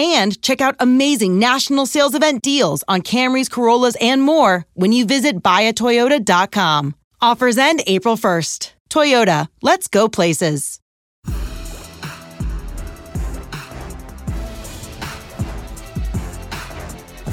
and check out amazing national sales event deals on Camrys, Corollas, and more when you visit buyatoyota.com. Offers end April 1st. Toyota, let's go places.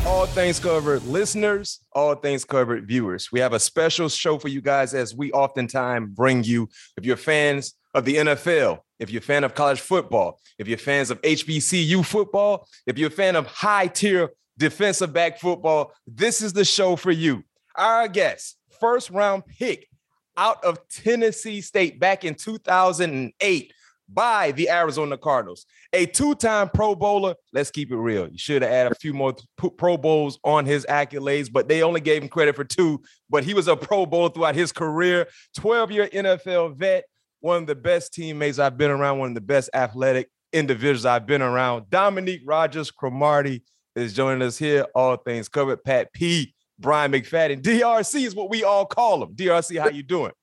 All things covered listeners, all things covered viewers. We have a special show for you guys as we oftentimes bring you, if you're fans of the NFL, if you're a fan of college football, if you're fans of HBCU football, if you're a fan of high tier defensive back football, this is the show for you. Our guest, first round pick out of Tennessee State back in 2008 by the Arizona Cardinals, a two time Pro Bowler. Let's keep it real. You should have added a few more Pro Bowls on his accolades, but they only gave him credit for two. But he was a Pro Bowler throughout his career, 12 year NFL vet one of the best teammates I've been around, one of the best athletic individuals I've been around. Dominique Rodgers Cromartie is joining us here. All things covered. Pat P, Bryant McFadden, DRC is what we all call him. DRC, how you doing?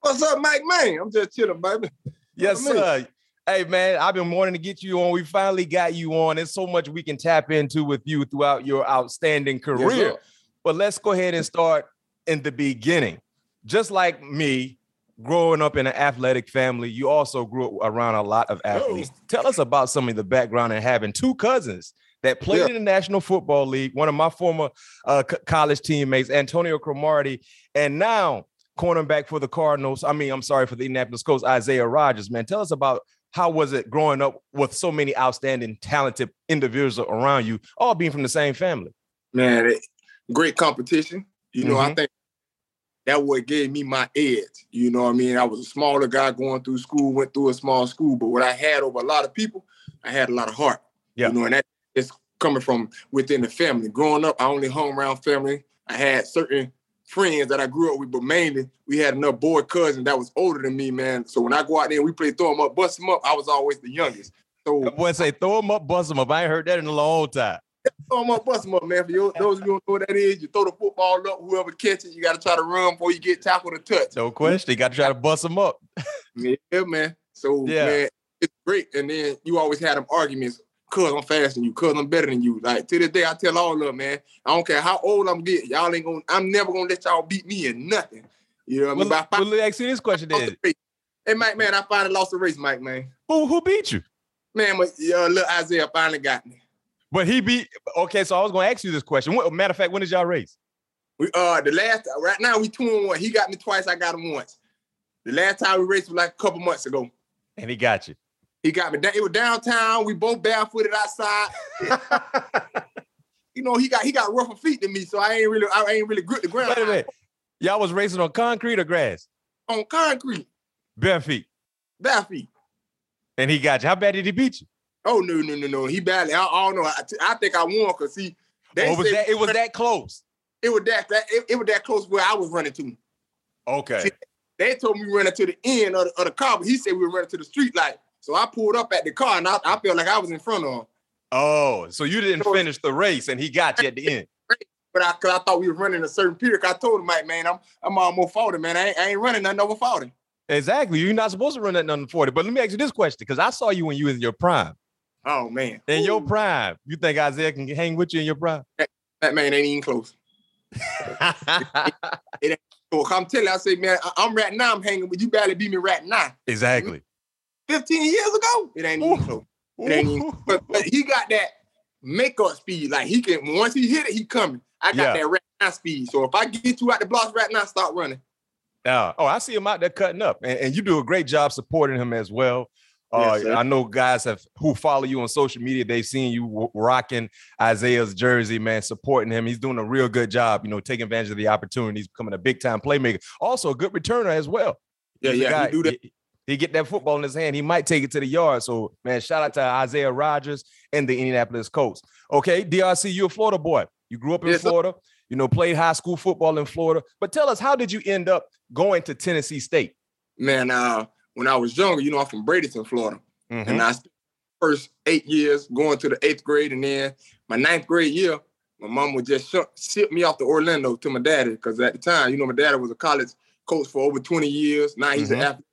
What's up, Mike? Man, I'm just chilling, baby. Yes, sir. Hey man, I've been wanting to get you on. We finally got you on. There's so much we can tap into with you throughout your outstanding career. Yes, but let's go ahead and start in the beginning. Just like me, growing up in an athletic family, you also grew up around a lot of athletes. Oh. Tell us about some of the background and having two cousins that played yeah. in the National Football League. One of my former uh, college teammates, Antonio Cromartie, and now cornerback for the Cardinals. I mean, I'm sorry for the Indianapolis Colts, Isaiah Rodgers. Man, tell us about how was it growing up with so many outstanding, talented individuals around you, all being from the same family? Man, it, great competition. You know, mm-hmm. I think that what gave me my edge. You know what I mean? I was a smaller guy going through school, went through a small school, but what I had over a lot of people, I had a lot of heart. Yeah. You know, and that is coming from within the family. Growing up, I only hung around family. I had certain friends that I grew up with, but mainly we had enough boy cousin that was older than me, man. So when I go out there we play throw them up, bust them up, I was always the youngest. So boy say throw them up, bust them up. I ain't heard that in a long time throw them up, bust them up, man. For you, those of you who don't know what that is, you throw the football up, whoever catches, you got to try to run before you get tackled or touch. No question. You got to try to bust them up. yeah, man. So, yeah. man, it's great. And then you always had them arguments, cuz I'm faster than you, cuz I'm better than you. Like, to this day, I tell all of them, man, I don't care how old I'm getting, y'all ain't gonna, I'm never gonna let y'all beat me in nothing. You know what I mean? Well, well, let me ask you this question then. Hey, Mike, man, I finally lost the race, Mike, man. Who, who beat you? Man, but, uh, little Isaiah finally got me. But he beat. Okay, so I was going to ask you this question. What, matter of fact, when did y'all race? We uh the last right now we two and one. He got me twice. I got him once. The last time we raced was like a couple months ago. And he got you. He got me. It was downtown. We both barefooted outside. you know, he got he got rougher feet than me, so I ain't really I ain't really grip the ground. Wait a minute. Y'all was racing on concrete or grass? On concrete. Bare feet. Bare feet. And he got you. How bad did he beat you? Oh no no no no! He badly. I, I don't know. I, I think I won because he. They oh, was that, it was that close. It was that that it, it, was that close where I was running to. Okay. See, they told me we running to the end of the, of the car, but he said we were running to the street light. So I pulled up at the car and I, I felt like I was in front of him. Oh, so you didn't so, finish the race and he got you at the end. But I, cause I thought we were running a certain period. I told him, Mike, man, I'm I'm almost 40, man. I ain't, I ain't running nothing over 40. Exactly. You're not supposed to run that under 40. But let me ask you this question because I saw you when you was in your prime. Oh man. In Ooh. your prime, you think Isaiah can hang with you in your prime? That, that man ain't even close. it ain't so I'm telling you, I say, man, I'm right now. I'm hanging with you. Barely beat me right now. Exactly. 15 years ago, it ain't even close. It ain't even. But, but, he got that makeup speed. Like he can once he hit it, he coming. I got yeah. that right now speed. So if I get you out the blocks right now, start running. Yeah. Oh, I see him out there cutting up, and, and you do a great job supporting him as well. Uh, Yes. I know guys have who follow you on social media. They've seen you w- rocking Isaiah's jersey, man, supporting him. He's doing a real good job, you know, taking advantage of the opportunity. He's becoming a big time playmaker. Also, a good returner as well. Yeah, He's yeah, guy- he do that. He, he get that football in his hand. He might take it to the yard. So, man, shout out to Isaiah Rodgers and the Indianapolis Colts. Okay, DRC, you're a Florida boy. You grew up in Yes, sir. Florida. You know, played high school football in Florida. But tell us, how did you end up going to Tennessee State? Man, uh, when I was younger, you know, I'm from Bradenton, Florida. Mhm. And I spent the first eight years going to the eighth grade, and then my ninth grade year, my mom would just ship, ship me off to Orlando to my daddy because at the time, you know, my daddy was a college coach for over 20 years. Now he's Mhm. an athlete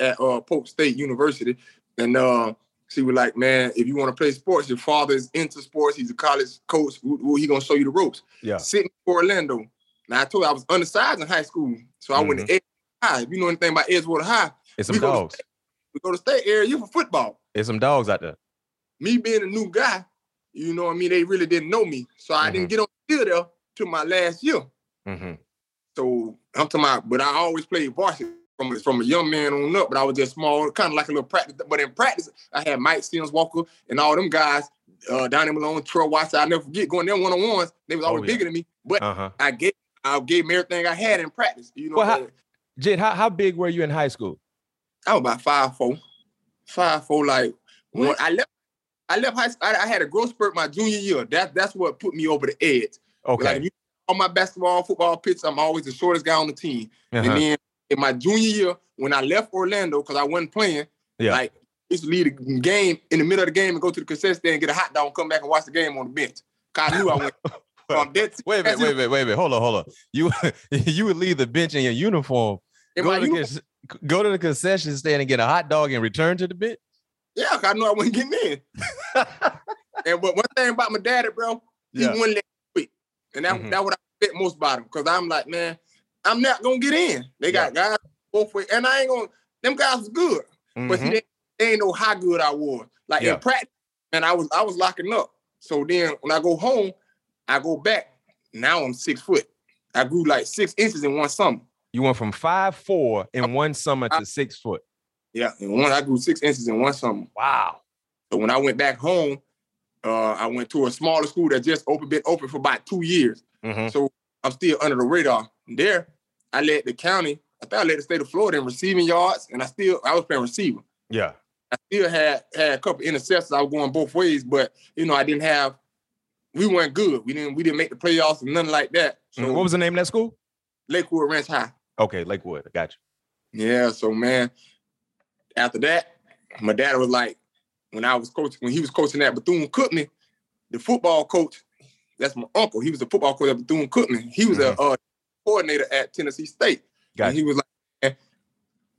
at uh, Polk State University, and uh, she was like, "Man, if you want to play sports, your father is into sports. He's a college coach. He gonna show you the ropes." Yeah. Sitting in Orlando. Now I told you I was undersized in high school, so I went to Ed High. If you know anything about Edgewater High, It's some we go dogs. we go to state area you for football It's some dogs out there. me being a new guy, you know what I mean, they really didn't know me. So I didn't get on the field there till my last year. Mhm. So I'm talking about, but I always played varsity from, from a young man on up, but I was just small, kind of like a little practice. But in practice, I had Mike Sims Walker and all them guys, uh, Donnie Malone, Troy Watson. I'll never forget going there one-on-ones. They was always Oh, yeah. bigger than me. But Uh-huh. I gave I gave them everything I had in practice. You know, Well, how- Jid, how, how big were you in high school? I was about five four, five four. Like when I left, I left high school. I, I had a growth spurt my junior year. That that's what put me over the edge. Okay. Like you on my basketball, football pitch, I'm always the shortest guy on the team. Uh-huh. And then in my junior year, when I left Orlando because I wasn't playing, Yeah. like I used to leave the game in the middle of the game and go to the concession stand and get a hot dog and come back and watch the game on the bench. Cause I knew I went. Wait a minute, wait a minute, wait a minute. Hold on, hold on. You you would leave the bench in your uniform, In go my to, uniform, go to the concession stand and get a hot dog and return to the bench. Yeah, I knew I wasn't getting in. and but one thing about my daddy, bro, he Yeah. wouldn't let me quit. And that, Mhm. that what I fit most about him. Cause I'm like, man, I'm not gonna get in. They got guys both ways, and I ain't gonna them guys was good. But see, Mhm. they, they ain't know how good I was. Like Yeah. in practice, and I was I was locking up. So then when I go home, I go back. Now I'm six foot. I grew like six inches in one summer. You went from five four in one summer to six foot. Yeah, in one I grew six inches in one summer. Wow. So when I went back home, uh, I went to a smaller school that just opened, been open for about two years. Mhm. So I'm still under the radar. There, I led the county. I thought I led the state of Florida in receiving yards, and I still I was playing receiver. Yeah. I still had had a couple interceptions. I was going both ways, but you know I didn't have. We weren't good. We didn't. We didn't make the playoffs and nothing like that. So Mhm. What was the name of that school? Lakewood Ranch High. Okay, Lakewood. I got you. Yeah. So man, after that, my dad was like, when I was coaching, when he was coaching at Bethune Cookman, the football coach, that's my uncle. He was the football coach at Bethune Cookman. He was a uh, coordinator at Tennessee State. Got and he was like, "Eh,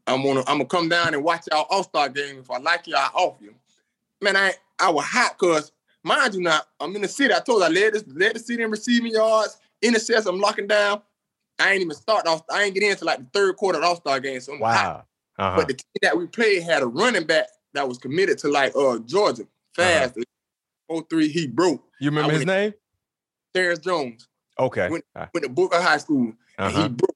I'm gonna I'm gonna come down and watch y'all All-Star game. If I like you, I offer you. Man, I I was hot because mind you not I'm in the city. I told you I led this led the city in receiving yards, intercepts, I'm locking down. I ain't even start off, I ain't get into like the third quarter of the All-Star game. So I'm. Wow. Uh-huh. But the team that we played had a running back that was committed to like uh Georgia. Fast. Oh three, he broke. you remember his name? Terrence Jones Okay. When- Uh, went to Booker High School and Uh-huh. he broke.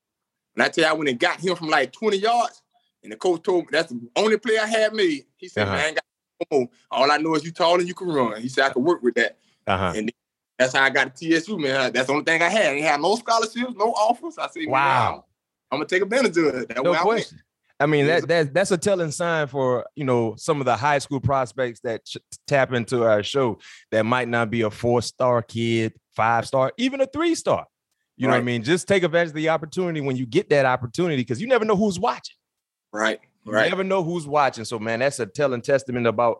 And I tell you, I went and got him from like 20 yards. And the coach told me that's the only play I had made. He said, Uh-huh. Man, I ain't got no more. All I know is you tall and you can run. He said I could work with that. Uh-huh. And that's how I got to TSU, man. That's the only thing I had. I ain't had no scholarships, no offers. I said, Wow. I'm gonna take advantage of it. That's No where I question. I mean, that, that that's a telling sign for you know some of the high school prospects that ch- tap into our show that might not be a four star kid, five star, even a three star. You know what I mean? Just take advantage of the opportunity when you get that opportunity because you never know who's watching. Right, Right. You right. never know who's watching. So, man, that's a telling testament about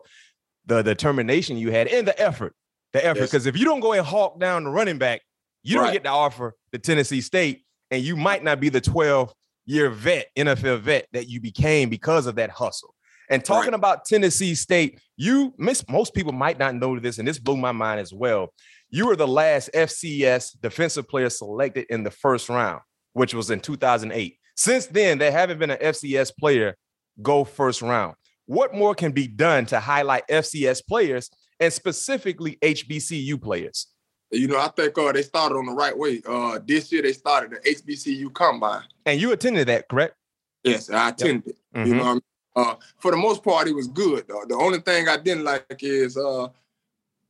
the determination you had and the effort. The effort. Yes. Because if you don't go and hawk down the running back, you don't get the offer to Tennessee State, and you might not be the 12 year vet, NFL vet that you became because of that hustle. And talking Right. about Tennessee State, you miss most people might not know this, and this blew my mind as well. You were the last FCS defensive player selected in the first round, which was in 2008. Since then, there haven't been an FCS player go first round. What more can be done to highlight FCS players and specifically HBCU players? You know, I think uh, they started on the right way. Uh, this year they started the HBCU combine. And you attended that, correct? Yes, I attended. You Mhm. know, what I mean? Uh, for the most part, it was good. Though. The only thing I didn't like is uh,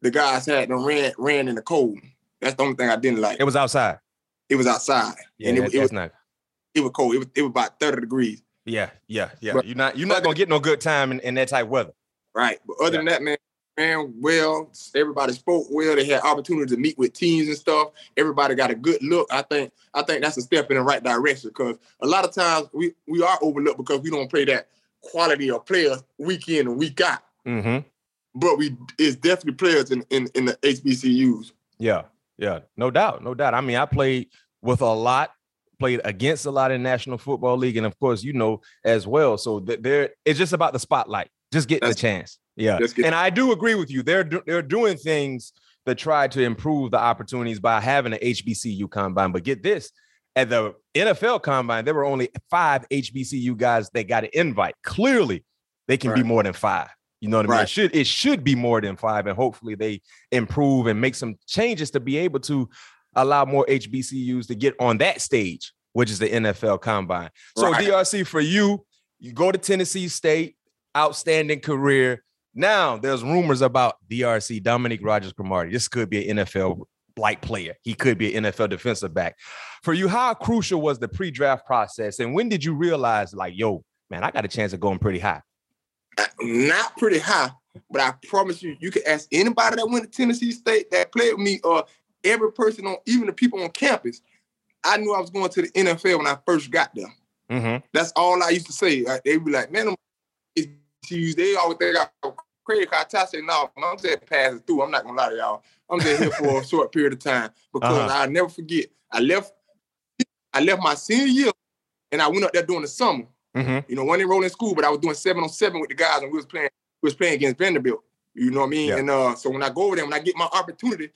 the guys had them ran ran in the cold. That's the only thing I didn't like. It was outside. It was outside, Yeah, and it, that- it was not. it was cold. It was it was about thirty degrees. Yeah, yeah, yeah. But- you're not you're not gonna get no good time in, in that type weather. Right. But other than that, man, ran well. Everybody spoke well. They had opportunity to meet with teams and stuff. Everybody got a good look. I think I think that's a step in the right direction because a lot of times we we are overlooked because we don't play that quality of players week in and week out. Mm-hmm. But we it's definitely players in in, in the HBCUs. Yeah, yeah, no doubt, no doubt. I mean, I played with a lot, played against a lot in National Football League, and of course, you know as well. So th- there, it's just about the spotlight, just getting the chance. Yeah, and I do agree with you. They're do- they're doing things that try to improve the opportunities by having an HBCU combine. But get this. At the NFL combine, there were only five HBCU guys that got an invite. Clearly, they can be more than five. You know what I mean? It should it should be more than five, and hopefully they improve and make some changes to be able to allow more HBCUs to get on that stage, which is the NFL combine. So Right. DRC for you, you go to Tennessee State, outstanding career. Now there's rumors about DRC Dominique Rodgers Cromartie. This could be an NFL like player. He could be an NFL defensive back. For you, how crucial was the pre-draft process, and when did you realize, like, yo, man, I got a chance of going pretty high? Not pretty high, but I promise you, you can ask anybody that went to Tennessee State that played with me, or every person on, even the people on campus. I knew I was going to the NFL when I first got there. Mm-hmm. That's all I used to say. Like, they be like, man, HBCUs, they always think I'm. Cause I say, no, I'm just passing through. I'm not gonna lie to y'all. I'm just here for a short period of time because Uh-huh. I'll never forget. I left, I left my senior year, and I went up there during the summer. Mm-hmm. You know, one enrolled in school, but I was doing seven on seven with the guys, and we was playing. We was playing against Vanderbilt. You know what I mean? Yeah. And uh, so when I go over there, when I get my opportunity,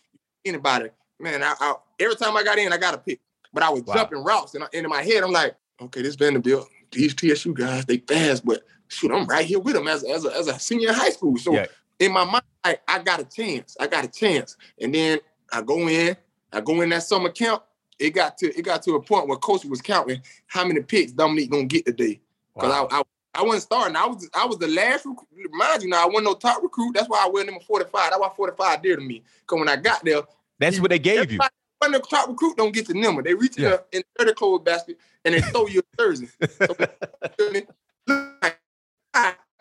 anybody, man, I, I every time I got in, I got a pick. But I was Wow. jumping routes, and, I, and in my head, I'm like, okay, this Vanderbilt, these TSU guys, they fast, but shoot, I'm right here with them as, as, a, as a senior in high school. So Yeah. in my mind, I, I got a chance. I got a chance. And then I go in, I go in that summer camp. It got to it got to a point where coach was counting how many picks Dominique gonna get today. Because Wow. I, I I wasn't starting. I was I was the last recruit. Mind you, now I wasn't no top recruit. That's why I went number 45. That's why 45 dear to me. Because when I got there, That's what they gave you. when the top recruit don't get the number. They reach Yeah. in the dirty clothes basket and they throw you a jersey. So,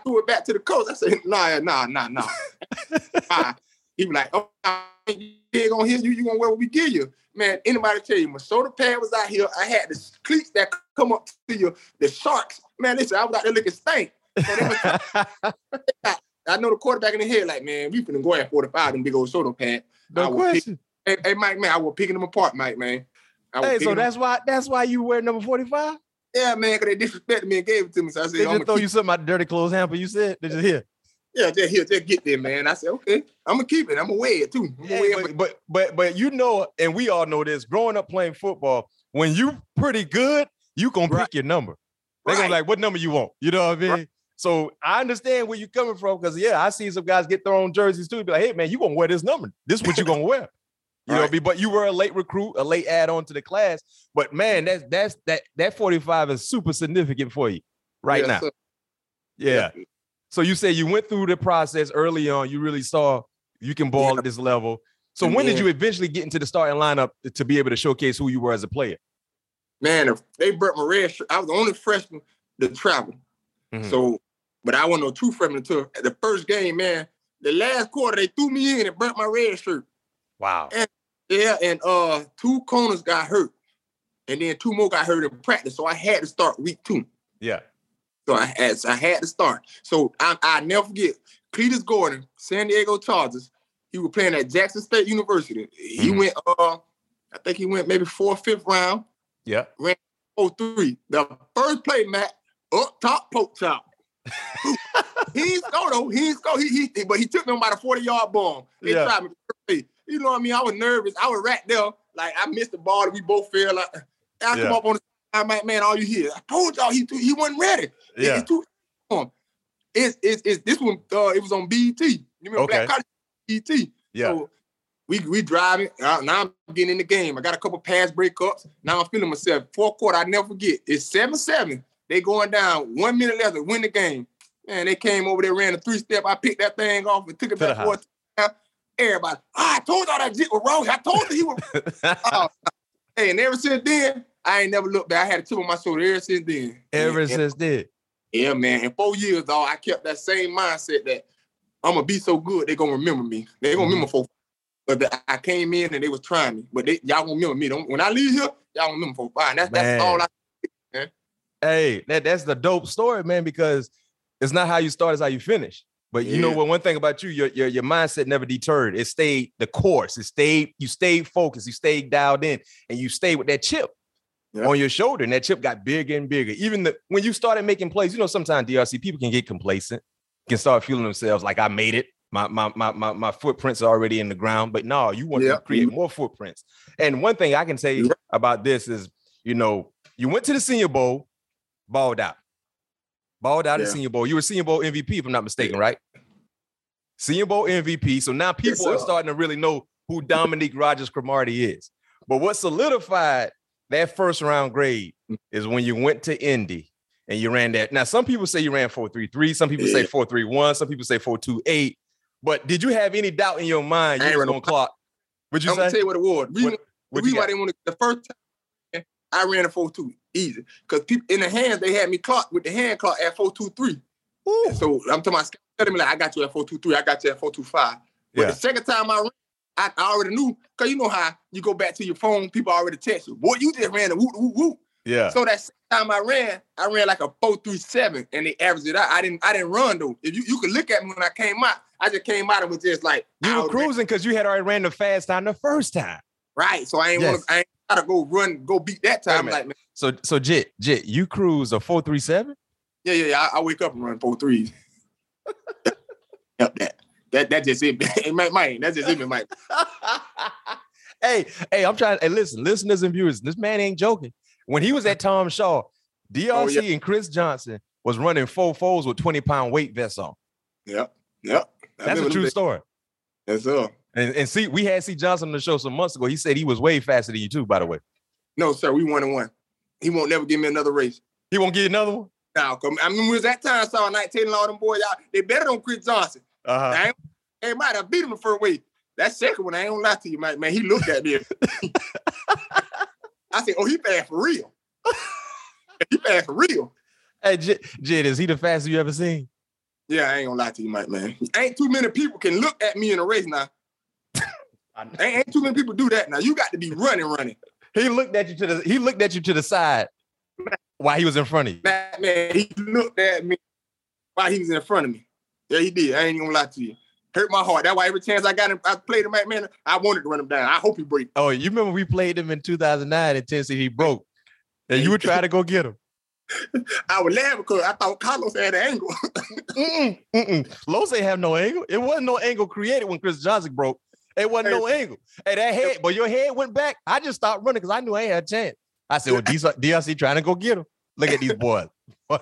threw it back to the coach. I said, nah, nah, nah, nah. Nah. He was like, oh, you ain't gonna hear you, you gonna wear what we give you. Man, anybody tell you, my shoulder pad was out here. I had the cleats that come up to you, the sharks. Man, listen, I was out there looking stank. So was- I know the quarterback in the head, like, man, we finna go at 45, them big old shoulder pad. I no will pick- question. Hey, hey, Mike, man, I was picking them apart, Mike, man. Hey, so that's why that's why you wear number 45? Yeah, man, because they disrespected me and gave it to me. So I said, They I'm just gonna throw you something out the dirty clothes hamper. You said they just here. yeah, just here, just get there, man. I said, okay, I'm gonna keep it. I'm gonna wear it too. I'm Yeah, wear it, but, but but but you know, and we all know this. Growing up playing football, when you pretty good, you gonna Right. pick your number. They're gonna be like, what number you want? You know what I mean? Right. So I understand where you're coming from because yeah, I see some guys get their own jerseys too. Be like, hey man, you gonna wear this number? This is what you gonna wear. You know, what I Right. mean? but you were a late recruit, a late add-on to the class. But man, that's that's that that 45 is super significant for you right Yes, now. sir. Yeah. So you say you went through the process early on. You really saw you can ball Yeah. at this level. So And when did you eventually get into the starting lineup to be able to showcase who you were as a player? Man, if they brought my red shirt. I was the only freshman to travel. Mhm. So, but I wasn't no true freshman until the first game, man. The last quarter, they threw me in and burnt my red shirt. Wow. Yeah, and uh, two corners got hurt, and then two more got hurt in practice. So I had to start week two. Yeah. So I had, I had to start. So I I never forget Cletis Gordon, San Diego Chargers. He was playing at Jackson State University. He Mhm. went uh, I think he went maybe fourth, fifth round. Yeah. Ran Oh three. The first play, Matt, up top poke chop. he ain't score though. He ain't score. He, he but he took on about a 40 yard bomb. They Yeah. tried me. You know what I mean? I was nervous. I was right there. Like I missed the ball. We both fell. Like I Yeah. come up on the side, like, man, all you hear. I told y'all he he wasn't ready. It- Yeah. It's too um, it's, it's, it's this one, uh, it was on BET. You remember Okay. Black College BET? Yeah. So we we driving. Uh, now I'm getting in the game. I got a couple pass breakups. Now I'm feeling myself. Fourth quarter, I never forget. It's seven seven. They going down. One minute left to win the game. Man, they came over there, ran a three step. I picked that thing off and took it to back for Everybody, oh, I told y'all that jit was wrong. I told you he was. uh, hey, and ever since then, I ain't never looked back. I had a chip on my shoulder ever since then. Ever and, since then. Yeah, man. In four years, though, I kept that same mindset that I'm gonna be so good, they're gonna remember me. They're gonna mm-hmm. remember for but the, I came in and they was trying me. But they, y'all gonna remember me. Don't, when I leave here, y'all gonna remember for fine. That's that's all I man. Hey, that, that's the dope story, man, because it's not how you start, it's how you finish. But you yeah. know what? One thing about you, your, your your mindset never deterred. It stayed the course. It stayed. You stayed focused. You stayed dialed in, and you stayed with that chip yeah. on your shoulder, and that chip got bigger and bigger. Even the, when you started making plays, you know, sometimes DRC people can get complacent, can start feeling themselves like I made it. My my my my, my footprints are already in the ground. But no, you want yeah. to create more footprints. And one thing I can say about this is, you know, you went to the Senior Bowl, balled out. Balled out yeah. the Senior Bowl. You were Senior Bowl MVP, if I'm not mistaken, yeah. right? Senior Bowl MVP. So now people yes, are starting to really know who Dominique Rodgers Cromartie is. But what solidified that first round grade is when you went to Indy and you ran that. Now, some people say you ran 433, some people yeah. say 431, some people say 428. But did you have any doubt in your mind you were going to clock? Would you I'm say? gonna tell you what it was. What, reason why they want to the first time I ran a 4-2 easy. Because people in the hands, they had me clock with the hand clock at 423. So I'm talking about telling me like I got you at 423, I got you at 425. But yeah. the second time I ran, I, I already knew, because you know how you go back to your phone, people already text you. Boy, you just ran a whoop, whoop, whoop. Yeah. So that time I ran, I ran like a 437 and they averaged it out. I didn't I didn't run though. If you, you could look at me when I came out, I just came out and was just like You were cruising because you had already ran the fast time the first time. Right. So I ain't yes. want to I ain't gotta go run, go beat that time. Like man. So so Jit, Jit, you cruise a 437? Yeah, yeah, yeah. I, I wake up and run four threes. yep, that. That that just it. it might, might. That's just it, Mike. hey, hey, I'm trying. Hey, listen, listeners and viewers, this man ain't joking. When he was at Tom Shaw, DRC oh, yeah. and Chris Johnson was running four fours with 20 pound weight vests on. Yep. Yep. That's a true story. That's all. And, and see, we had C Johnson on the show some months ago. He said he was way faster than you too, by the way. No, sir. We one and one. He won't never give me another race. He won't you another one? No, come. I mean, was that time saw 19 and all them boys, y'all, they better than Chris Johnson. Uh-huh. They might have beat him the first way. That second one, I ain't gonna lie to you, man. Man, he looked at me. I said, "Oh, he fast for real. he fast for real." Hey, Jid, J- is he the fastest you ever seen? Yeah, I ain't gonna lie to you, Mike. Man, ain't too many people can look at me in a race now. Ain't, ain't too many people do that now. You got to be running, running. He looked at you to the. He looked at you to the side while he was in front of you. Man, man, he looked at me while he was in front of me. Yeah, he did. I ain't gonna lie to you hurt my heart. That's why every chance I got him, I played him at man, I wanted to run him down. I hope he break. Oh, you remember we played him in 2009 in Tennessee? He broke, and you would try to go get him. I would laugh because I thought Carlos had an angle. mm-mm, mm-mm. Los ain't have no angle. It wasn't no angle created when Chris Johnson broke. It wasn't no angle. Hey, that head, but your head went back. I just stopped running because I knew I had a chance. I said, well, DRC trying to go get him. Look at these boys. yeah.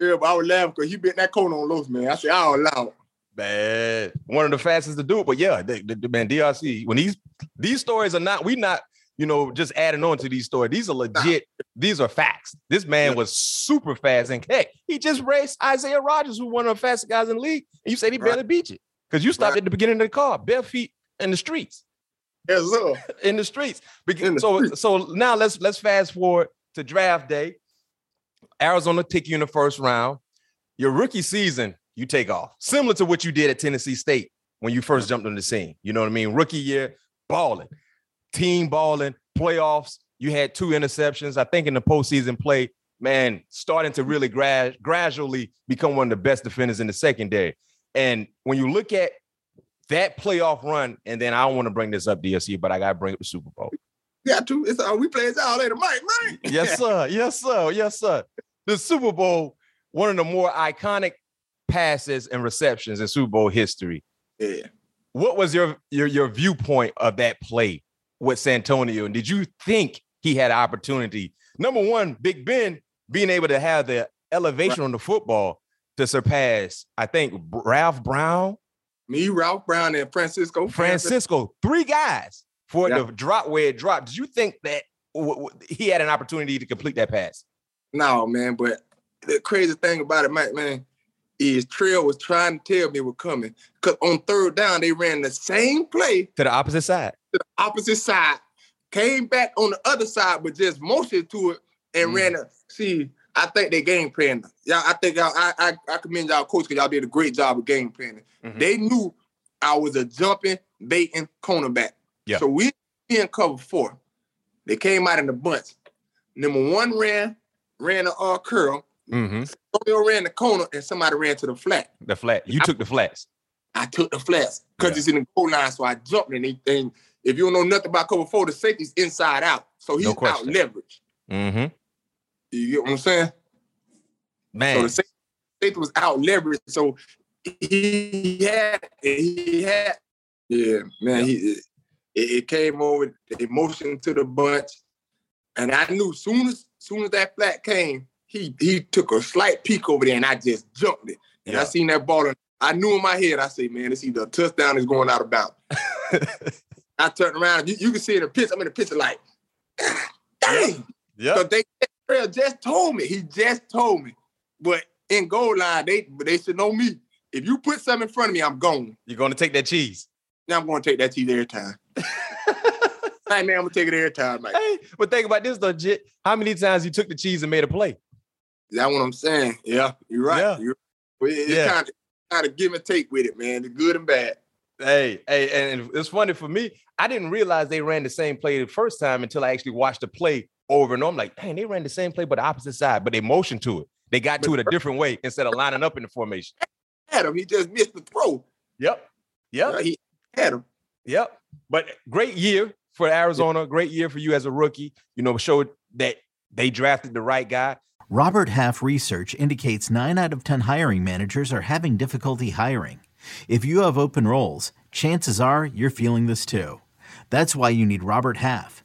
yeah, but I would laugh because he bit that cone on loose, man. I said, I'll allow Bad. One of the fastest to do it. But yeah, the, the, man, DRC, when these these stories are not, we not, you know, just adding on to these stories. These are legit, these are facts. This man was super fast. And heck, he just raced Isaiah Rodgers, who one of the fastest guys in the league. And you said he right. barely beat you. Because you stopped right. at the beginning of the car, bare feet in the streets. Yes, sir. in the streets. Because, in the so streets. so now let's let's fast forward to draft day. Arizona take you in the first round. Your rookie season, you take off. Similar to what you did at Tennessee State when you first jumped on the scene. You know what I mean? Rookie year, balling, team balling, playoffs. You had two interceptions. I think in the postseason play, man, starting to really gra- gradually become one of the best defenders in the secondary. And when you look at that playoff run, and then I don't want to bring this up, DRC, but I got to bring it up the Super Bowl. Yeah, two. It's uh, we play it all later, Mike. Right? yes, sir. Yes, sir. Yes, sir. The Super Bowl, one of the more iconic passes and receptions in Super Bowl history. Yeah. What was your your your viewpoint of that play with Santonio? And did you think he had an opportunity? Number one, Big Ben being able to have the elevation right. on the football to surpass, I think, Ralph Brown. Me, Ralph Brown, and Francisco. Francisco, three guys for yeah. the drop where it dropped. Did you think that w- w- he had an opportunity to complete that pass? No, man. But the crazy thing about it, Mike, man, is Trail was trying to tell me we're coming. Cause on third down, they ran the same play to the opposite side. To the opposite side. Came back on the other side, but just motioned to it and mm. ran a see. I think they game planning. Yeah, I think y'all, I, I I commend y'all coach because y'all did a great job of game planning. Mm-hmm. They knew I was a jumping, baiting cornerback. Yeah. So we in cover four. They came out in the bunch. Number one ran, ran a uh, curl. Mm-hmm. Romeo ran the corner and somebody ran to the flat. The flat. You I, took the flats. I took the flats because yeah. it's in the goal line. So I jumped and if you don't know nothing about cover four, the safety's inside out. So he's no out leverage. Mm-hmm. You get what I'm saying? Man. So the safety was out leverage. So he had he had yeah, man, he it, it came over, emotion to the bunch. And I knew soon as soon as that flat came, he he took a slight peek over there and I just jumped it. And yeah. I seen that ball and I knew in my head, I say, man, it's either a touchdown is going out of bounds. I turned around, you, you can see in the pitch, I'm in the picture like, dang. Yeah. Because they just told me. He just told me. But in goal line, they they should know me. If you put something in front of me, I'm gone. You're gonna take that cheese. Now I'm gonna take that cheese every time. hey man, I'm gonna take it every time. Hey, but think about this though, Jit. How many times you took the cheese and made a play? That's what I'm saying. Yeah, you're right. Yeah. You're, it's yeah. kind of kind of give and take with it, man. The good and bad. Hey, hey, and it's funny for me. I didn't realize they ran the same play the first time until I actually watched the play over and over. I'm like, dang, they ran the same play but the opposite side, but they motioned to it. They got to it a different way instead of lining up in the formation. Had him. He just missed the throw. Yep. Yep. he had him. Yep. But great year for Arizona. Great year for you as a rookie. You know, showed that they drafted the right guy. Robert Half research indicates nine out of 10 hiring managers are having difficulty hiring. If you have open roles, chances are you're feeling this too. That's why you need Robert Half.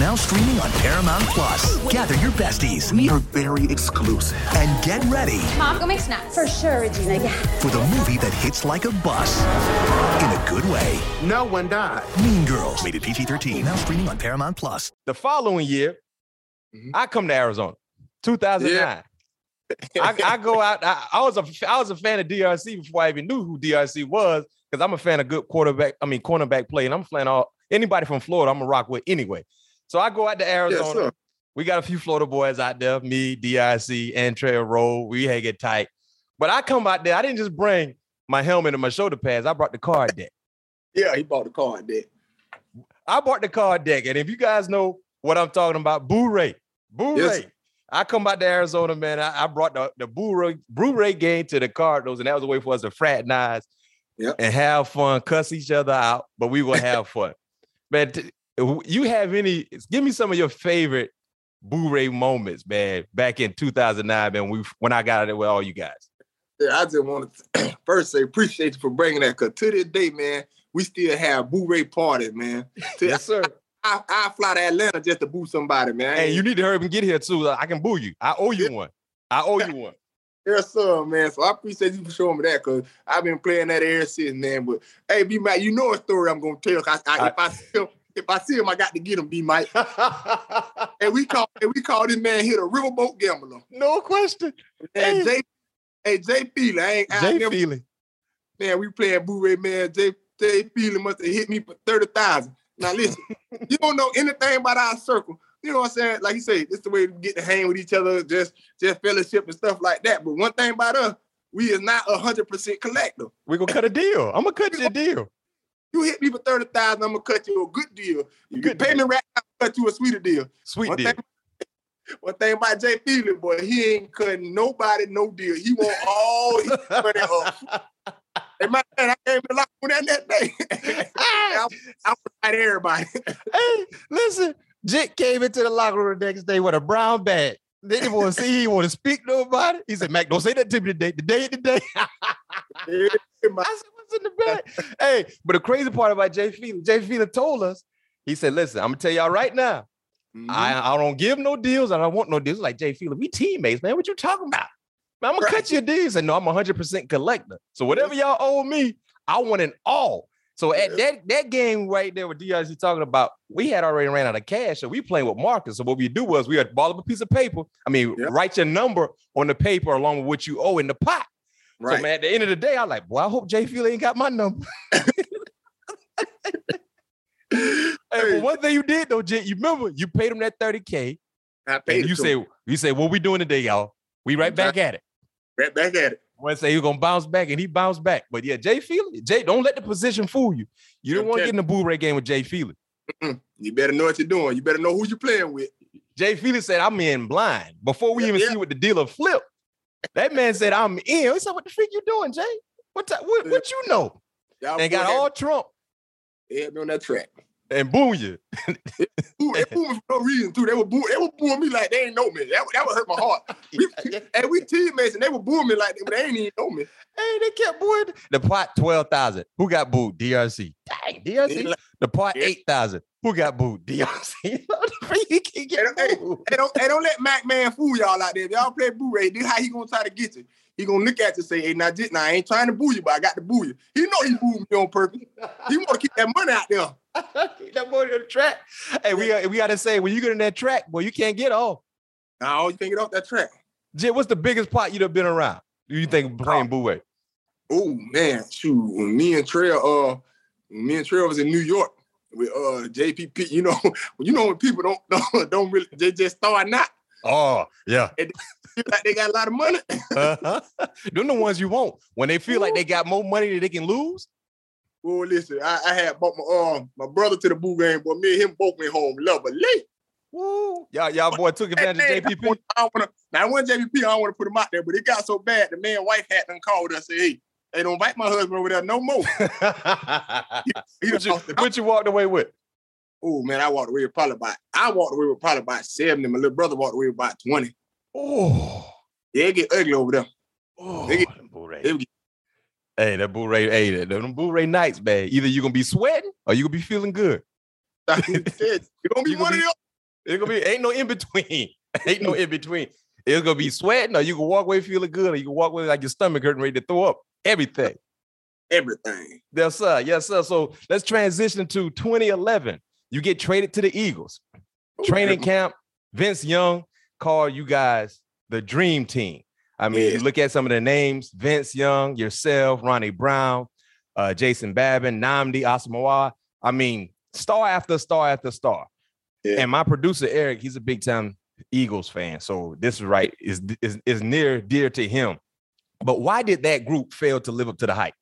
Now streaming on Paramount Plus. Gather your besties. We are very exclusive. And get ready. Mom, go make snacks. For sure, Regina. Yeah. For the movie that hits like a bus. In a good way. No one died. Mean Girls. Rated PG 13. Now streaming on Paramount Plus. The following year, mm-hmm. I come to Arizona. 2009. Yeah. I, I, go out. I, I, was a I was a fan of DRC before I even knew who DRC was because I'm a fan of good quarterback. I mean cornerback play, and I'm a fan of anybody from Florida. I'm a rock with anyway. So I go out to Arizona. Yes, we got a few Florida boys out there, me, DRC, and Trail Roll. We hang it tight. But I come out there, I didn't just bring my helmet and my shoulder pads. I brought the card deck. Yeah, he bought the card deck. I bought the card deck. And if you guys know what I'm talking about, Boo Ray. Blu-ray. Yes. I come out to Arizona, man. I, I brought the, the Boo Ray, Blu-ray game to the Cardinals, and that was a way for us to fraternize yep. and have fun, cuss each other out, but we will have fun. Man, t- you have any? Give me some of your favorite Boo Ray moments, man. Back in 2009, man, we when I got it with all you guys. Yeah, I just want to first say appreciate you for bringing that. Cause to this day, man, we still have Boo Ray parties, man. yes, sir. I, I fly to Atlanta just to boo somebody, man. Hey, you need to hurry up and get here too. I can boo you. I owe you one. I owe you one. Yes, sir, man. So I appreciate you for showing me that because I've been playing that air since, man. But hey, B Mac, you know a story I'm gonna tell. I, I, I, if I him, if I see him, I got to get him, B Mike. and we call and we call this man here a riverboat gambler. No question. And hey. Jay, hey Jay Feely, I ain't Jay I Feely. Man, we playing Blu-ray, man. Jay Jay Feely must have hit me for thirty thousand. Now listen, you don't know anything about our circle. You know what I'm saying? Like you say, it's the way to get to hang with each other, just just fellowship and stuff like that. But one thing about us, we is not a hundred percent collective. We're gonna cut a deal. I'm gonna cut you a deal. You hit me for thirty thousand, I'm gonna cut you a good deal. You good pay deal. me right now, cut you a sweeter deal. Sweet one deal. Thing, one thing about Jay Feely, boy, he ain't cutting nobody no deal. He want all his money up. Hey man, I came to lock on that that day. I, I fight everybody. hey, listen, Jit came into the locker room the next day with a brown bag. They didn't want to see, he want to speak to nobody. He said, Mac, don't say that to me today. Today, today. I said, in the hey, but the crazy part about Jay Feely, Jay Feely told us, he said, listen, I'm gonna tell y'all right now, Mhm. I, I don't give no deals. I don't want no deals. Like Jay Feely, we teammates, man. What you talking about? Man, I'm gonna Right. cut your deals. And no, I'm 100% collector. So whatever y'all owe me, I want it all. So at Yeah. that that game right there with DRC talking about, we had already ran out of cash, so we playing with markers. So what we do was we had ball up a piece of paper. I mean, Yeah. write your number on the paper along with what you owe in the pot. Right. So man, at the end of the day, I like, boy, I hope Jay Feely ain't got my number. Hey, one thing you did though, Jay, you remember you paid him that 30K. I paid you say, him. you say, what we doing today, y'all? We right back at it. right back at it. One say he's gonna bounce back, and he bounced back. But yeah, Jay Feely, Jay, don't let the position fool you. You don't want to get in the boo ray game with Jay Feely. You better know what you're doing. You better know who you're playing with. Jay Feely said, I'm in blind before we Yeah, even yeah. see what the dealer flip. That man said, I'm in. He said, What the freak you doing, Jay? What, ti- what, what you know? Y'all And got all Trump they had me on that track. and boom you. Boo, they booed for no reason too. They were boo, they were booing me like they ain't know me. That, that would hurt my heart. We, and we teammates and they were booing me like they, they ain't even know me. Hey, they kept booing. The pot 12,000. Who got booed? DRC. Dang, DRC. The pot 8,000. Who got booed? DRC. you Hey, get hey, hey, don't, hey, don't let Mac Man fool y'all out there. If y'all play boo ray, this how he gonna try to get you. He gonna look at you and say, "Hey, now, just, now I ain't trying to boo you, but I got to boo you." He know he booed me on purpose. He want to keep that money out there. Keep that boy on the track. Hey, we, got- we got to say, when you get in that track, boy, you can't get off. Now you can't get off that track. Jay, what's the biggest pot you'd have been around? Do you think playing boo way? Oh man, shoot! When me and Trail, uh, me and Trail was in New York with uh JPP, you know, you know when people don't don't, don't really they just start not Oh, yeah. feel like they got a lot of money. Uh-huh. Them the ones you want. When they feel like they got more money that they can lose. Well, listen, I, I had bought my uh my brother to the boo game, but me and him both went home lovely. Woo. Y'all, y'all boy took advantage of JPP. I wanna, now, I wasn't JPP, I don't want to put him out there, but it got so bad, the man wife had done called us, say, hey, hey, don't invite my husband over there no more. He what, you, what you walked away with? Oh man, I walked away with probably about, I walked away with probably about 70. My little brother walked away with about 20. Oh, Yeah, it get ugly over there. oh They get- them Boo Ray. they get- Hey, that Boo Ray, hey, that- them Boo Ray nights, man. Either you're gonna be sweating or you're gonna be feeling good. It's gonna be You gonna one be- of them. It's gonna be ain't no in between. ain't no in between. It's gonna be sweating, or you can walk away feeling good, or you can walk away like your stomach hurting, ready to throw up. Everything. Everything. Yes, sir. Yes, sir. So let's transition to 2011. You get traded to the Eagles. Ooh, Training camp. Vince Young called you guys the dream team. I mean, you look at some of the names: Vince Young, yourself, Ronnie Brown, uh, Jason Babin, Nnamdi Asomugha. I mean, star after star after star. Yeah. And my producer Eric, he's a big time Eagles fan, so this is right is is is near dear to him. But why did that group fail to live up to the hype?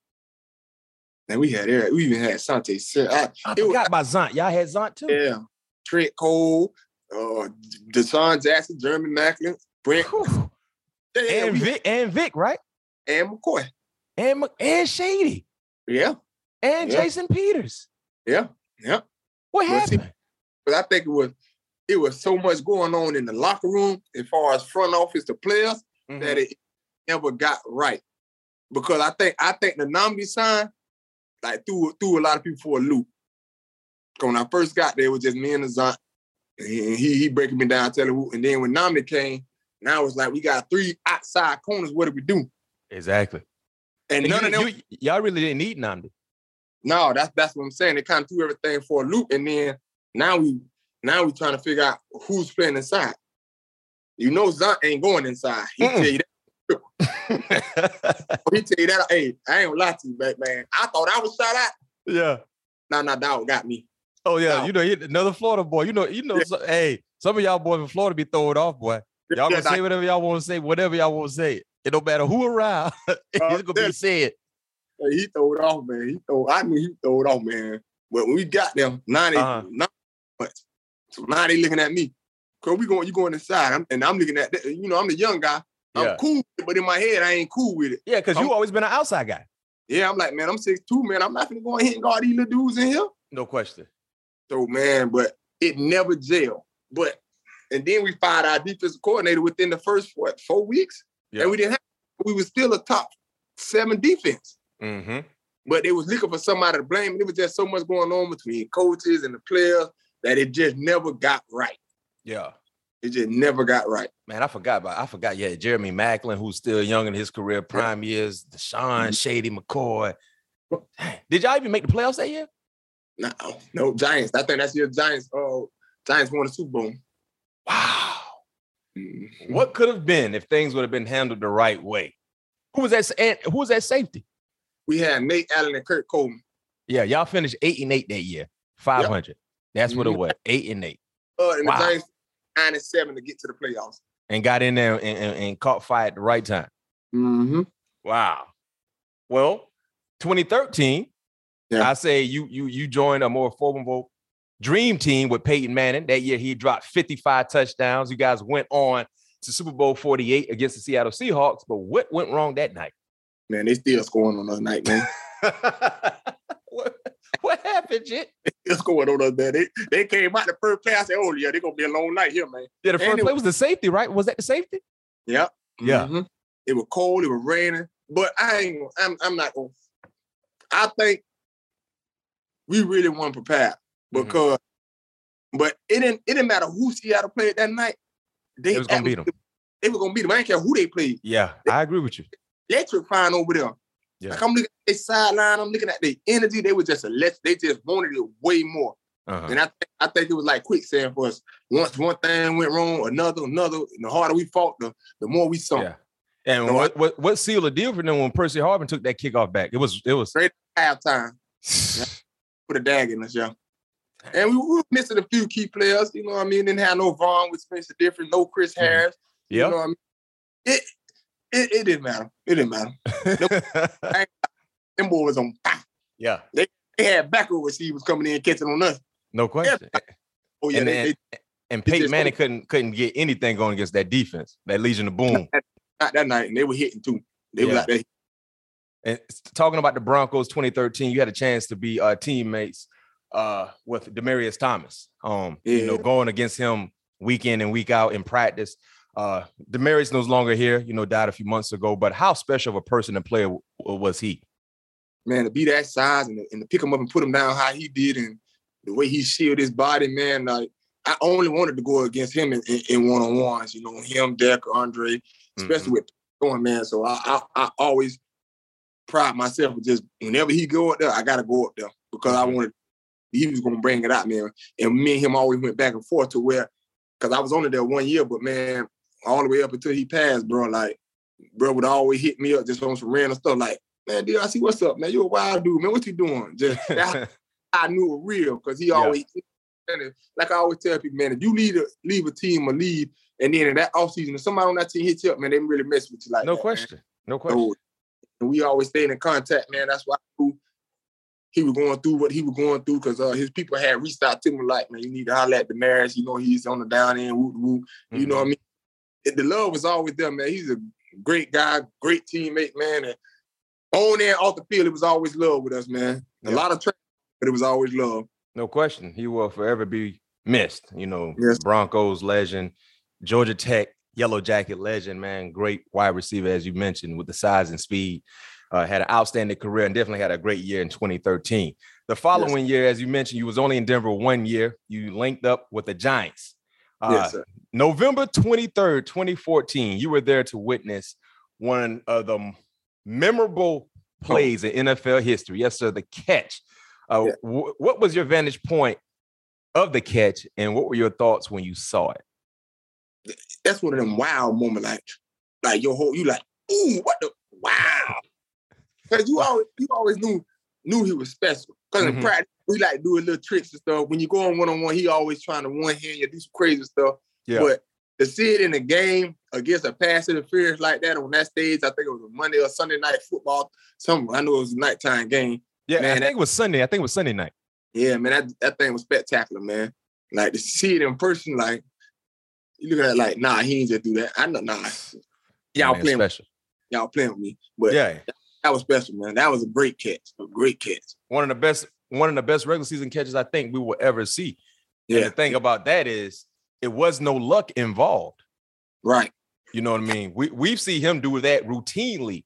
And we had Eric. We even had Sante. I, I It was- forgot about Zont. Y'all had Zont too. yeah. Trent Cole, uh, DeSean Jackson, Jeremy Maclin, Brent, Whew. and we- Vic and Vic, right? and McCoy. And and Shady Yeah, and Yeah. Jason Peters. yeah, yeah. What happened? But I think it was it was so much going on in the locker room as far as front office, the players, Mm-hmm. that it never got right. Because I think I think the Nnamdi sign like threw threw a lot of people for a loop. When I first got there, it was just me and the Zont. And he, he breaking me down, telling who. And then when Nnamdi came, now it's like we got three outside corners. What do we do? Exactly. And And none of them. you, you, y'all really didn't need Nnamdi. No, that's that's what I'm saying. They kind of threw everything for a loop, and then now we now we trying to figure out who's playing inside. You know, Zont ain't going inside. He tell you that. He tell you that. Hey, I ain't gonna lie to you, back man. I thought I was shot at. yeah. Nah, nah, dog got me. Oh yeah. You know, he- another Florida boy. You know, you know. Yeah. so- hey, some of y'all boys in Florida be throwing it off, boy. Y'all Yeah, gonna say whatever y'all want to say, whatever y'all want to say. It don't matter who around. it's gonna be said. nah, he throw it off, man. He throw. I knew he throw it off, man. But when we got them, now they Uh-huh. not much. So now they looking at me. Cause we going, you going inside, I'm, and I'm looking at. You know, I'm the young guy. I'm Yeah. cool, with it, but in my head, I ain't cool with it. Yeah, because you always been an outside guy. Yeah, I'm like, man, I'm six two, man. I'm not gonna go ahead and guard these little dudes in here. No question. So man, but it never jailed. But and then we fired our defensive coordinator within the first what four weeks, Yeah. and we didn't have. We was still a top seven defense, Mm-hmm. but they was looking for somebody to blame. And it was just so much going on between coaches and the players that it just never got right. Yeah. It just never got right. Man, I forgot about I forgot. Yeah, Jeremy Maclin, who's still young in his career, prime years, DeSean, Mhm. Shady McCoy. Dang, Did y'all even make the playoffs that year? No, no Giants. I think that's your Giants. Oh, Giants won the Super Bowl. Wow. Mhm. What could have been if things would have been handled the right way? Who was that? Who was that safety? We had Nate Allen and Kurt Coleman. Yeah, y'all finished eight and eight that year. Five hundred. That's what it Mhm. was. Eight and eight. Uh, and Wow. the Giants nine and seven to get to the playoffs. And got in there and, and, and caught fire at the right time. Mm-hmm. Wow. Well, 2013, Yeah. I say you you you joined a more formidable dream team with Peyton Manning. That year he dropped 55 touchdowns. You guys went on to Super Bowl 48 against the Seattle Seahawks. But what went wrong that night? Man, they still scoring on us night, man. what, happened, Jit? Still scoring on us, man. They, they came out the first play. I said, oh, yeah, they're going to be a long night here, man. Yeah, the first Anyway. play was the safety, right? Was that the safety? Yep. Yeah. Mhm. It was cold. It was raining. But I ain't. I'm. I'm not going. to I think we really weren't prepared Mm-hmm. because. But it didn't. It didn't matter who Seattle played that night. They They was gonna beat them. They were gonna beat them. I didn't care who they played. Yeah, I agree with you. Electrifying over there. Yeah. Like I'm looking at their sideline. I'm looking at their energy. They were just electric. They just wanted it way more. Uh-huh. And I, th- I think it was like quicksand for us. Once one thing went wrong, another, another. And the harder we fought, the, the more we saw. Yeah. And No, I- what, what what sealed the deal for them when Percy Harvin took that kickoff back? It was it was straight Halftime, put a dag in us, yeah. And we, we were missing a few key players. You know what I mean? Didn't have no Von with Spencer Different, no Chris Mhm. Harris. You yeah. know what I mean? It, it it didn't matter. It didn't matter. Them boys on fire. yeah, They they had backer receivers coming in catching on us. no question. Oh yeah, and, they, and, they and Peyton Manning couldn't couldn't get anything going against that defense, that Legion of Boom. not that night, and they were hitting too. They were like that. And talking about the Broncos 2013, you had a chance to be uh, teammates uh, with Demaryius Thomas. Um, you know, going against him week in and week out in practice. Uh, Demaryius no longer here. You know, died a few months ago. But how special of a person and player w- was he? man, to be that size and to, and to pick him up and put him down how he did and the way he shielded his body, man, like I only wanted to go against him in, in, in one-on-ones, you know, him, Deck, Andre, especially with going, man. So I, I I always pride myself with just whenever he go up there, I gotta go up there because I Mhm. wanted he was gonna bring it out, man. And me and him always went back and forth to where because I was only there one year, but man, all the way up until he passed, bro, like bro would always hit me up just on some random stuff like, man, dude, I see what's up, man. You a wild dude, man. What you doing? Just that, I knew it real because he Yeah. always it- like I always tell people, man, if you lead a leave a team or leave, and then in that offseason, if somebody on that team hits you up, man, they really mess with you like no that, man. question. No question. So, and we always stayed in contact, man. That's why he was going through what he was going through because uh, his people had reached out to him like, man, you need to holler at the marriage. You know, he's on the down end, whoop, whoop. You know what I mean? The love was always there, man. He's a great guy, great teammate, man. And on and off the field, it was always love with us, man. A Yeah. lot of trash, but it was always love. No question. He will forever be missed. You know, Yes. Broncos legend, Georgia Tech Yellow Jacket legend, man. Great wide receiver, as you mentioned, with the size and speed. Uh, had an outstanding career and definitely had a great year in 2013. The following year, as you mentioned, you was only in Denver one year. You linked up with the Giants. Uh, yes, sir. November 23rd, 2014, you were there to witness one of the memorable plays in NFL history. Yes, sir, the catch. Uh, Yeah. wh- what was your vantage point of the catch, and what were your thoughts when you saw it? That's one of them wild moments, like, like your whole, you like, ooh, what the wow. Because you always you always knew knew he was special. Because Mhm. in practice, we like doing little tricks and stuff. When you go on one on one, he always trying to one hand you do some crazy stuff. Yeah. But to see it in a game against a pass interference like that on that stage, I think it was a Monday or Sunday night football. Some I know it was a nighttime game. Yeah, Man, I think it was Sunday. I think it was Sunday night. Yeah, man, that, that thing was spectacular, man. Like to see it in person, like you look at it like, nah, he ain't just do that. I know, nah, y'all Man, playing, with, special. y'all playing with me, but Yeah, that was special, man. That was a great catch, a great catch. one of the best, one of the best regular season catches I think we will ever see. And Yeah, the thing about that is, it was no luck involved. right. You know what I mean? We we see him do that routinely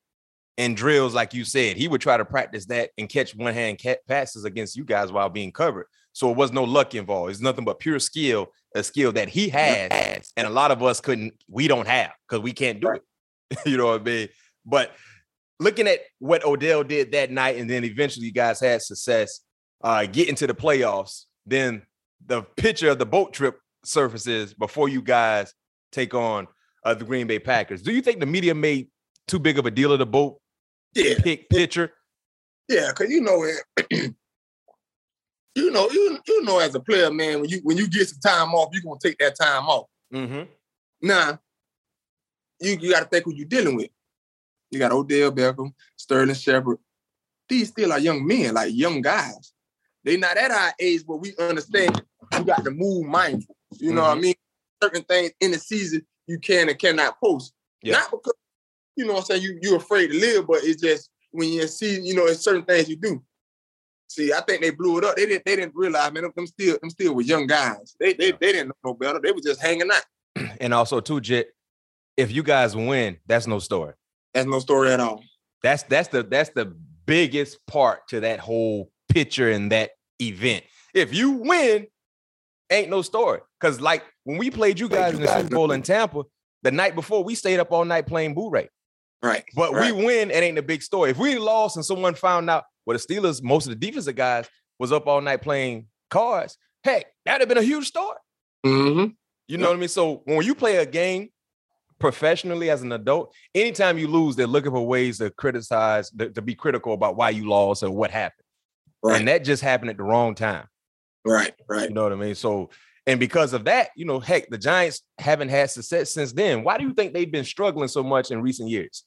in drills, like you said. He would try to practice that and catch one hand cat passes against you guys while being covered. So it was no luck involved. It's nothing but pure skill, a skill that he has, and a lot of us couldn't, we don't have because we can't do it. you know what I mean? But looking at what Odell did that night, and then eventually you guys had success uh, getting to the playoffs, then the picture of the boat trip surfaces before you guys take on uh, the Green Bay Packers. Do you think the media made too big of a deal of the boat Yeah, pick picture? yeah, because you know it. you know, you you know, as a player, man, when you when you get some time off, you're gonna take that time off. Mm-hmm. Now, you you got to think who you're dealing with. You got Odell Beckham, Sterling Shepard. These still are young men, like young guys. They not at our age, but we understand you got to move mindful. You know what I Mhm. mean? Certain things in the season you can and cannot post. Yeah. Not because you know what I'm saying you you're afraid to live, but it's just when you see, you know, it's certain things you do. See, I think they blew it up. They didn't they didn't realize, man, them still them still were young guys. They they, they didn't know better. They were just hanging out. And also, too, Jit, if you guys win, that's no story. That's no story at all. That's that's the that's the biggest part to that whole picture in that event. If you win, ain't no story. Cause like when we played you guys in the Super Bowl in Tampa, the night before we stayed up all night playing Boo-Ray. Right. But right. we win, it ain't a big story. If we lost and someone found out, well, the Steelers, most of the defensive guys was up all night playing cards, hey, that'd have been a huge story. Mm-hmm. You know what I mean? So when you play a game professionally as an adult, anytime you lose, they're looking for ways to criticize, to, to be critical about why you lost or what happened. Right. And that just happened at the wrong time. right. Right. You know what I mean? So, and because of that, you know, heck, the Giants haven't had success since then. Why do you think they've been struggling so much in recent years?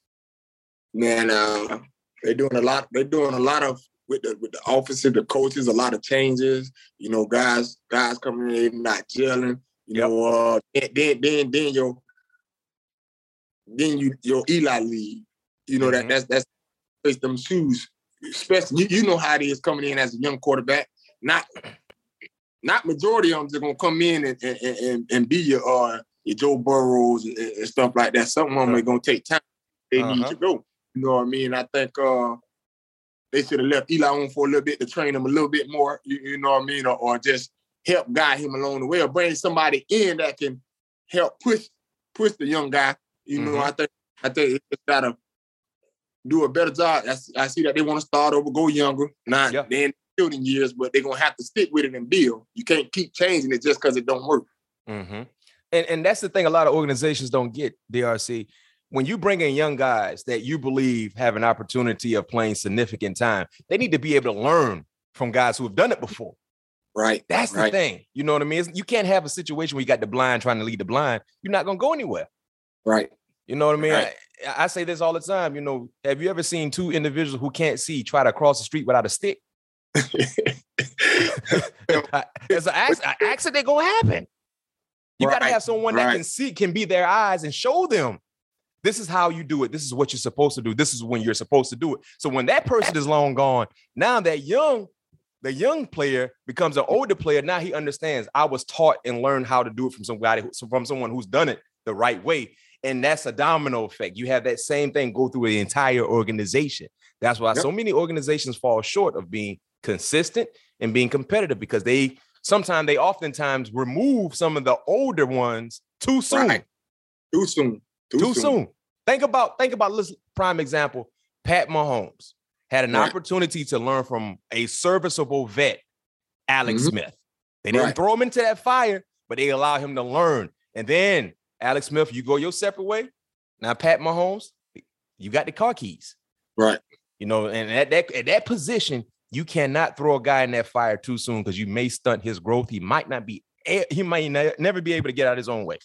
Man, uh, they're doing a lot. They're doing a lot of with the with the officers, the coaches, a lot of changes. You know, guys, guys coming in not gelling. You Yep. know, uh, then then then your then you your Eli lead. You know Mhm. that that's that's them shoes. Especially you, you know how it is coming in as a young quarterback. Not not majority of them are gonna come in and and, and, and be your uh your Joe Burrows and, and stuff like that. Some of them Right. are gonna take time. They need Uh-huh. to go. You know what I mean? I think uh they should have left Eli on for a little bit to train him a little bit more. You, you know what I mean? Or, or just help guide him along the way, or bring somebody in that can help push push the young guy. You know, Mhm. I think I think it's gotta do a better job. I see that they want to start over, go younger, not Yeah. then building years, but they're gonna have to stick with it and build. You can't keep changing it just because it don't work. Mm-hmm. And and that's the thing a lot of organizations don't get, DRC. When you bring in young guys that you believe have an opportunity of playing significant time, they need to be able to learn from guys who have done it before. Right. That's the right. thing. You know what I mean? It's- You can't have a situation where you got the blind trying to lead the blind. You're not gonna go anywhere. Right. You know what I mean? Right. I, say this all the time. You know, have you ever seen two individuals who can't see try to cross the street without a stick? It's an accident, an accident gonna happen. You got to have someone that can see, can be their eyes and show them. This is how you do it. This is what you're supposed to do. This is when you're supposed to do it. So when that person is long gone, now that young, the young player becomes an older player. Now he understands. I was taught and learned how to do it from somebody from someone who's done it the right way, and that's a domino effect. You have that same thing go through the entire organization. That's why Yep. so many organizations fall short of being consistent and being competitive because they sometimes they oftentimes remove some of the older ones too soon. Right. Too soon. Too, soon. Think about think about this prime example. Pat Mahomes had an Right. opportunity to learn from a serviceable vet, Alex Mhm. Smith. They didn't Right. throw him into that fire, but they allowed him to learn. And then Alex Smith, you go your separate way. Now Pat Mahomes, you got the car keys. Right. You know, and at that at that position, you cannot throw a guy in that fire too soon because you may stunt his growth. He might not be. He might never be able to get out his own way.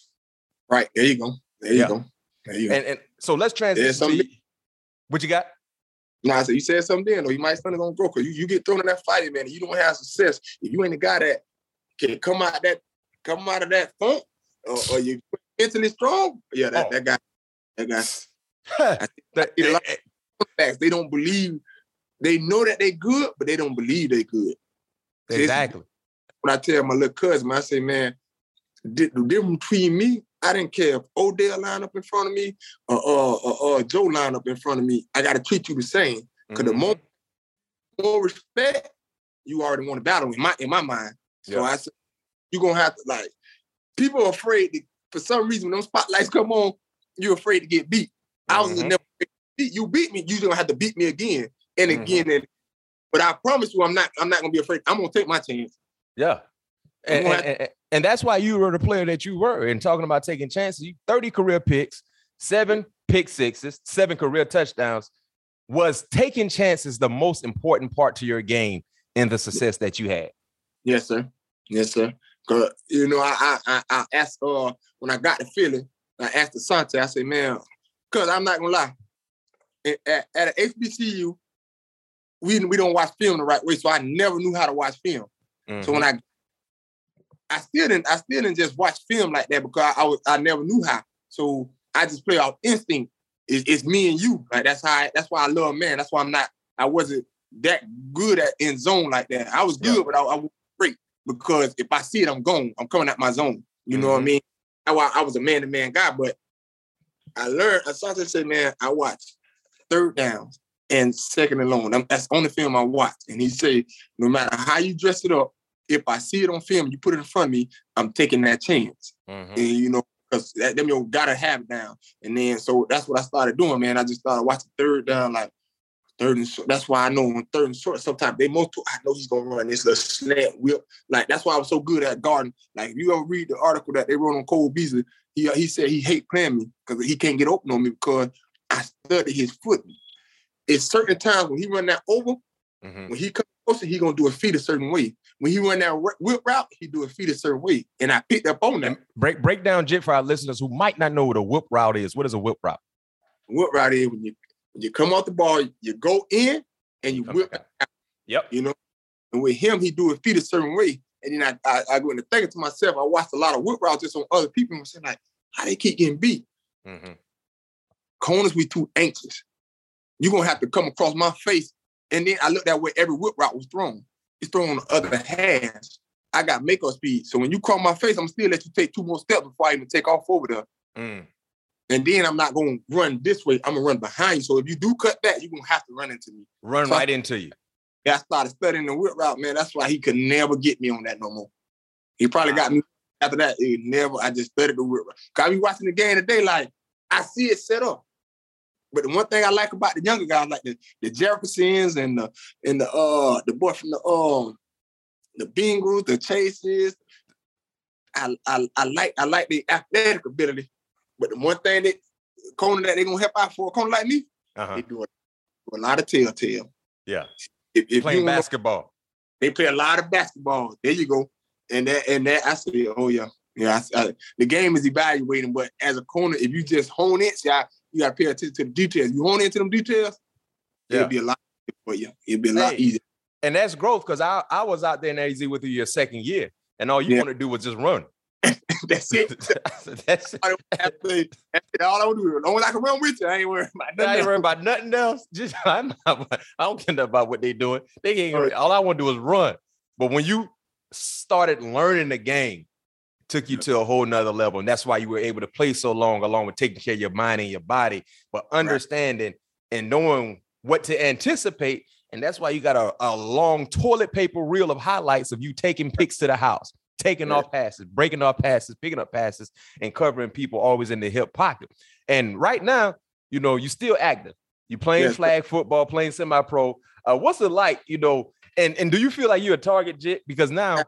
Right. There you go. There you Yeah. go. There you go. And and so let's transition. to, what you got? No, I said you said something then, or you might stand on broker. You, you get thrown in that fight, man, and you don't have success. If you ain't the guy that can come out that come out of that funk, or, or you mentally strong, yeah, that, Oh. that guy, that guy. That- a lot- eh, Facts. They don't believe. They know that they good, but they don't believe they good. eh, exactly. When I tell my little cousin, I say, man, di- the difference between me, I didn't care if Odell line up in front of me or, or, or, or Joe line up in front of me. I got to treat you the same. Because the Mhm. more, more respect, you already want to battle in my in my mind. So Yeah. I said, you're gonna have to like people are afraid to, for some reason when those spotlights come on, you're afraid to get beat. I was Mhm. never beat. you beat me, you don't have to beat me again and Mhm. again. And but I promise you, I'm not I'm not gonna be afraid. I'm gonna take my chance. Yeah. And, and, and, and that's why you were the player that you were. And talking about taking chances, you 30 career picks, seven pick sixes, seven career touchdowns. Was taking chances the most important part to your game in the success that you had? Yes, sir. Yes, sir. 'Cause, you know, I I I, asked uh when I got the feeling, I asked the Asante, I said, man, because I'm not gonna lie. At, at, HBCU, we we don't watch film the right way. So I never knew how to watch film. So when I I still didn't I still didn't just watch film like that because I, I was I never knew how. So I just play off instinct. It's, it's me and you. Like that's how I, that's why I love man. That's why I'm not I wasn't that good at in zone like that. I was good, Yeah. but I, I because if I see it, I'm gone. I'm coming out my zone. You know what I Mhm. mean? Why I was a man to man guy. But I learned. Asante said, man, I watch third downs and second and long. I'm- That's the only film I watch. And he said, no matter how you dress it up, if I see it on film, you put it in front of me, I'm taking that chance. Mhm. And you know, because that them you gotta have it down. And then so that's what I started doing, man. I just started watching third down, like third and short. That's why I know on third and short, sometimes they most I know he's gonna run this little slant whip. Like that's why I was so good at guarding. Like if you ever read the article that they wrote on Cole Beasley, he he said he hate playing me because he can't get open on me because I study his foot. It's certain times when he run that over, Mhm. when he comes closer, he gonna do a feet a certain way. When he run that whip route, he do a feet a certain way. And I picked up on that. Break break down Jit for our listeners who might not know what a whip route is. What is a whip route? Whip route is when you when you come off the ball, you go in and you whip out, Yep. you know. And with him, he do his feet a certain way. And then I, I, I go into thinking to myself, I watched a lot of whip routes just on other people and I'm saying like, how they keep getting beat. Mhm. Corners, we too anxious. You're gonna have to come across my face. And then I looked at where every whip route was thrown. It's thrown on the other hands. I got makeup speed. So when you cross my face, I'm still let you take two more steps before I even take off over there. Mm. And then I'm not gonna run this way. I'm gonna run behind you. So if you do cut back, you're gonna have to run into me. Run So- right into you. Yeah, I started studying the whip route, man. That's why he could never get me on that no more. He probably Wow. got me after that. It never. I just studied the whip route. Cause I be watching the game today, like I see it set up. But the one thing I like about the younger guys, like the, the Jeffersons and the and the uh the boy from the um the Bengals, the Chases, I I, I like I like the athletic ability. But the one thing that corner that they gonna help out for a corner like me, Uh-huh. they do a, do a lot of telltale. Yeah. If, if Playing you don't know- basketball. they play a lot of basketball. There you go. And that and that I say, oh yeah, yeah. I, I- the game is evaluating, but as a corner, if you just hone in, see, I, you got to pay attention to the details. You hone into them details, Yeah. it'll be a lot easier for you. It'll be a lot Hey. easier. And that's growth because I, I was out there in AZ with you your second year. And all you Yeah. want to do was just run. That's it. that's it. I don't have to- That's it. All I want to do, as long as I can run with you, I ain't worried about I nothing. ain't else. worried about nothing else. Just I'm not, I don't care about what they doing. They ain't Right. all I want to do is run. But when you started learning the game, took you to a whole nother level. And that's why you were able to play so long, along with taking care of your mind and your body, but understanding and knowing what to anticipate. And that's why you got a, a long toilet paper reel of highlights of you taking pics to the house, taking Yeah. off passes, breaking off passes, picking up passes, and covering people always in the hip pocket. And right now, you know, you're still active. You're playing sir. flag football, playing semi-pro. Uh, what's it like, you know? And and do you feel like you're a target jit? Because now,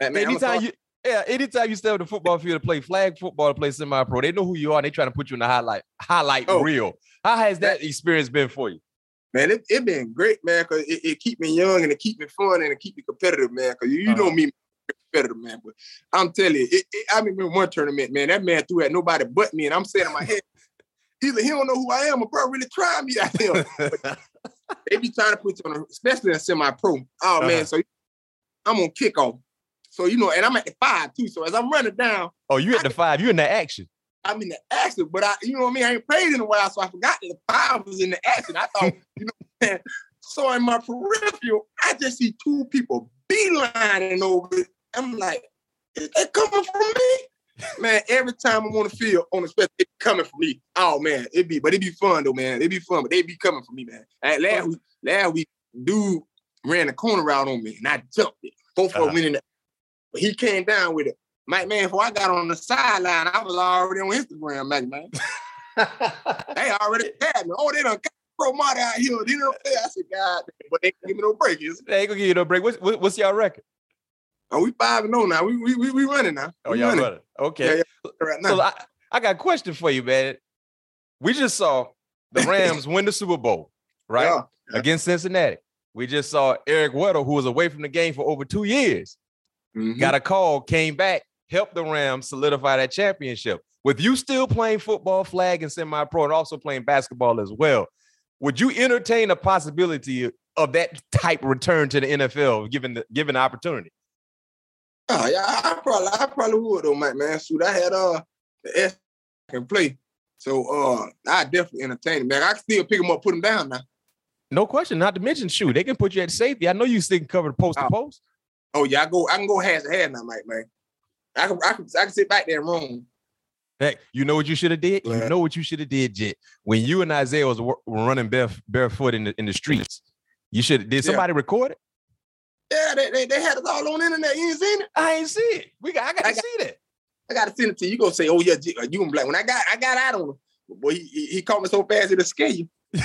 Man, anytime you yeah, anytime you step on the football field to play flag football, to play semi-pro, they know who you are. and They trying to put you in the highlight highlight Oh. reel. How has that experience been for you? man, it, it been great, man, because it, it keep me young and it keep me fun and it keep me competitive, man. Because you, you know Uh-huh. me, competitive, man. But I'm telling you, it, it, I remember one tournament, man. That man threw at nobody but me, and I'm saying in my head, either he don't know who I am, or bro really trying me out there. they be trying to put you on, a, especially a semi-pro. Oh Uh-huh. man, so I'm on kickoff. So you know, and I'm at the five too. So as I'm running down, oh, you at the five, you in the action. I'm in the action, but I, you know what I mean. I ain't played in a while, so I forgot that the five was in the action. I thought, you know, so in my peripheral, I just see two people beelining over. I'm like, is that coming from me? Man, every time I'm on the field, on the special, it coming from me. Oh man, it be, but it be fun though, man. It be fun, but they be coming from me, man. And last week, last week, dude, ran the corner route on me, and I jumped it. Both Uh-huh. of them went in there. But he came down with it. Mike, man, before I got on the sideline, I was already on Instagram, Mike, man. They already had me. Oh, they done got Pro Marty out here. They don't play. I said, God, but they can't give me no break. They ain't gonna give you no break. What's, what's y'all record? Oh, we five and oh now. We we we, we running now. Oh, we y'all running running. Okay. Yeah, right now. So I, I got a question for you, man. We just saw the Rams win the Super Bowl, right? Yeah. Against Cincinnati. We just saw Eric Weddle, who was away from the game for over two years, Mhm. got a call, came back, helped the Rams solidify that championship. With you still playing football, flag, and semi-pro, and also playing basketball as well, would you entertain a possibility of that type return to the NFL, given the given the opportunity? Oh, yeah, I, probably I probably would though, Mike, man. Shoot, I had uh the S I can play. So uh I definitely entertain it, man. I can still pick him up, put him down now. No question. Not to mention, shoot, they can put you at safety. I know you still can cover the post to Oh. post. Oh yeah, I go I can go hands to hand now, Mike, man. I can I can I can sit back there and roam. Heck, you know what you should have did? You know what you should have did, Jet. When you and Isaiah was running bare, barefoot in the in the streets, you should. Did Yeah. somebody record it? Yeah, they, they, they had it all on the internet. You ain't seen it? I ain't see it. We got. I got I to got- see that. I gotta send it to you. You gonna say, oh yeah, uh, you gonna be like, when I got I got out on him. Boy, he, he, he caught me so fast it'll scare you.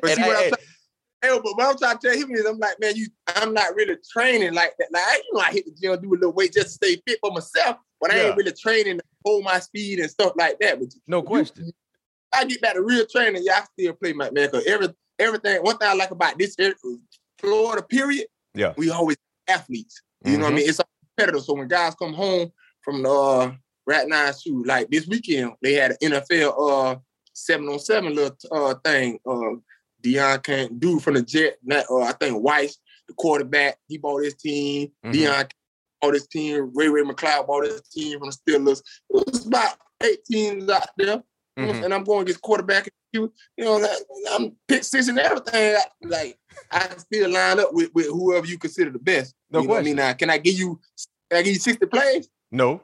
But And see what I- I'm saying? Hey, but what I'm trying to tell him is, I'm like, man, you, I'm not really training like that. Like, you know, I hit the gym, do a little weight just to stay fit for myself, but I Yeah. ain't really training to hold my speed and stuff like that. But no you- question. I get back to real training, yeah, I still play my man. Cause every everything, one thing I like about this Florida period, Yeah. we always athletes. You know what I Mhm. mean? It's all competitive. So when guys come home from the uh, right now shoot, like this weekend, they had an NFL uh seven on seven little uh thing. Uh Dion can't do from the Jet. Not, uh, I think Weiss, the quarterback, he bought his team. Mhm. Dion bought his team. Ray Ray McCloud bought his team from the Steelers. It was about eight teams out there. Mhm. And I'm going against quarterback. You you know, I'm pick six and everything. Like I still line up with, with whoever you consider the best. No you know I mean? Now, can I give you can I give you 60 plays? No,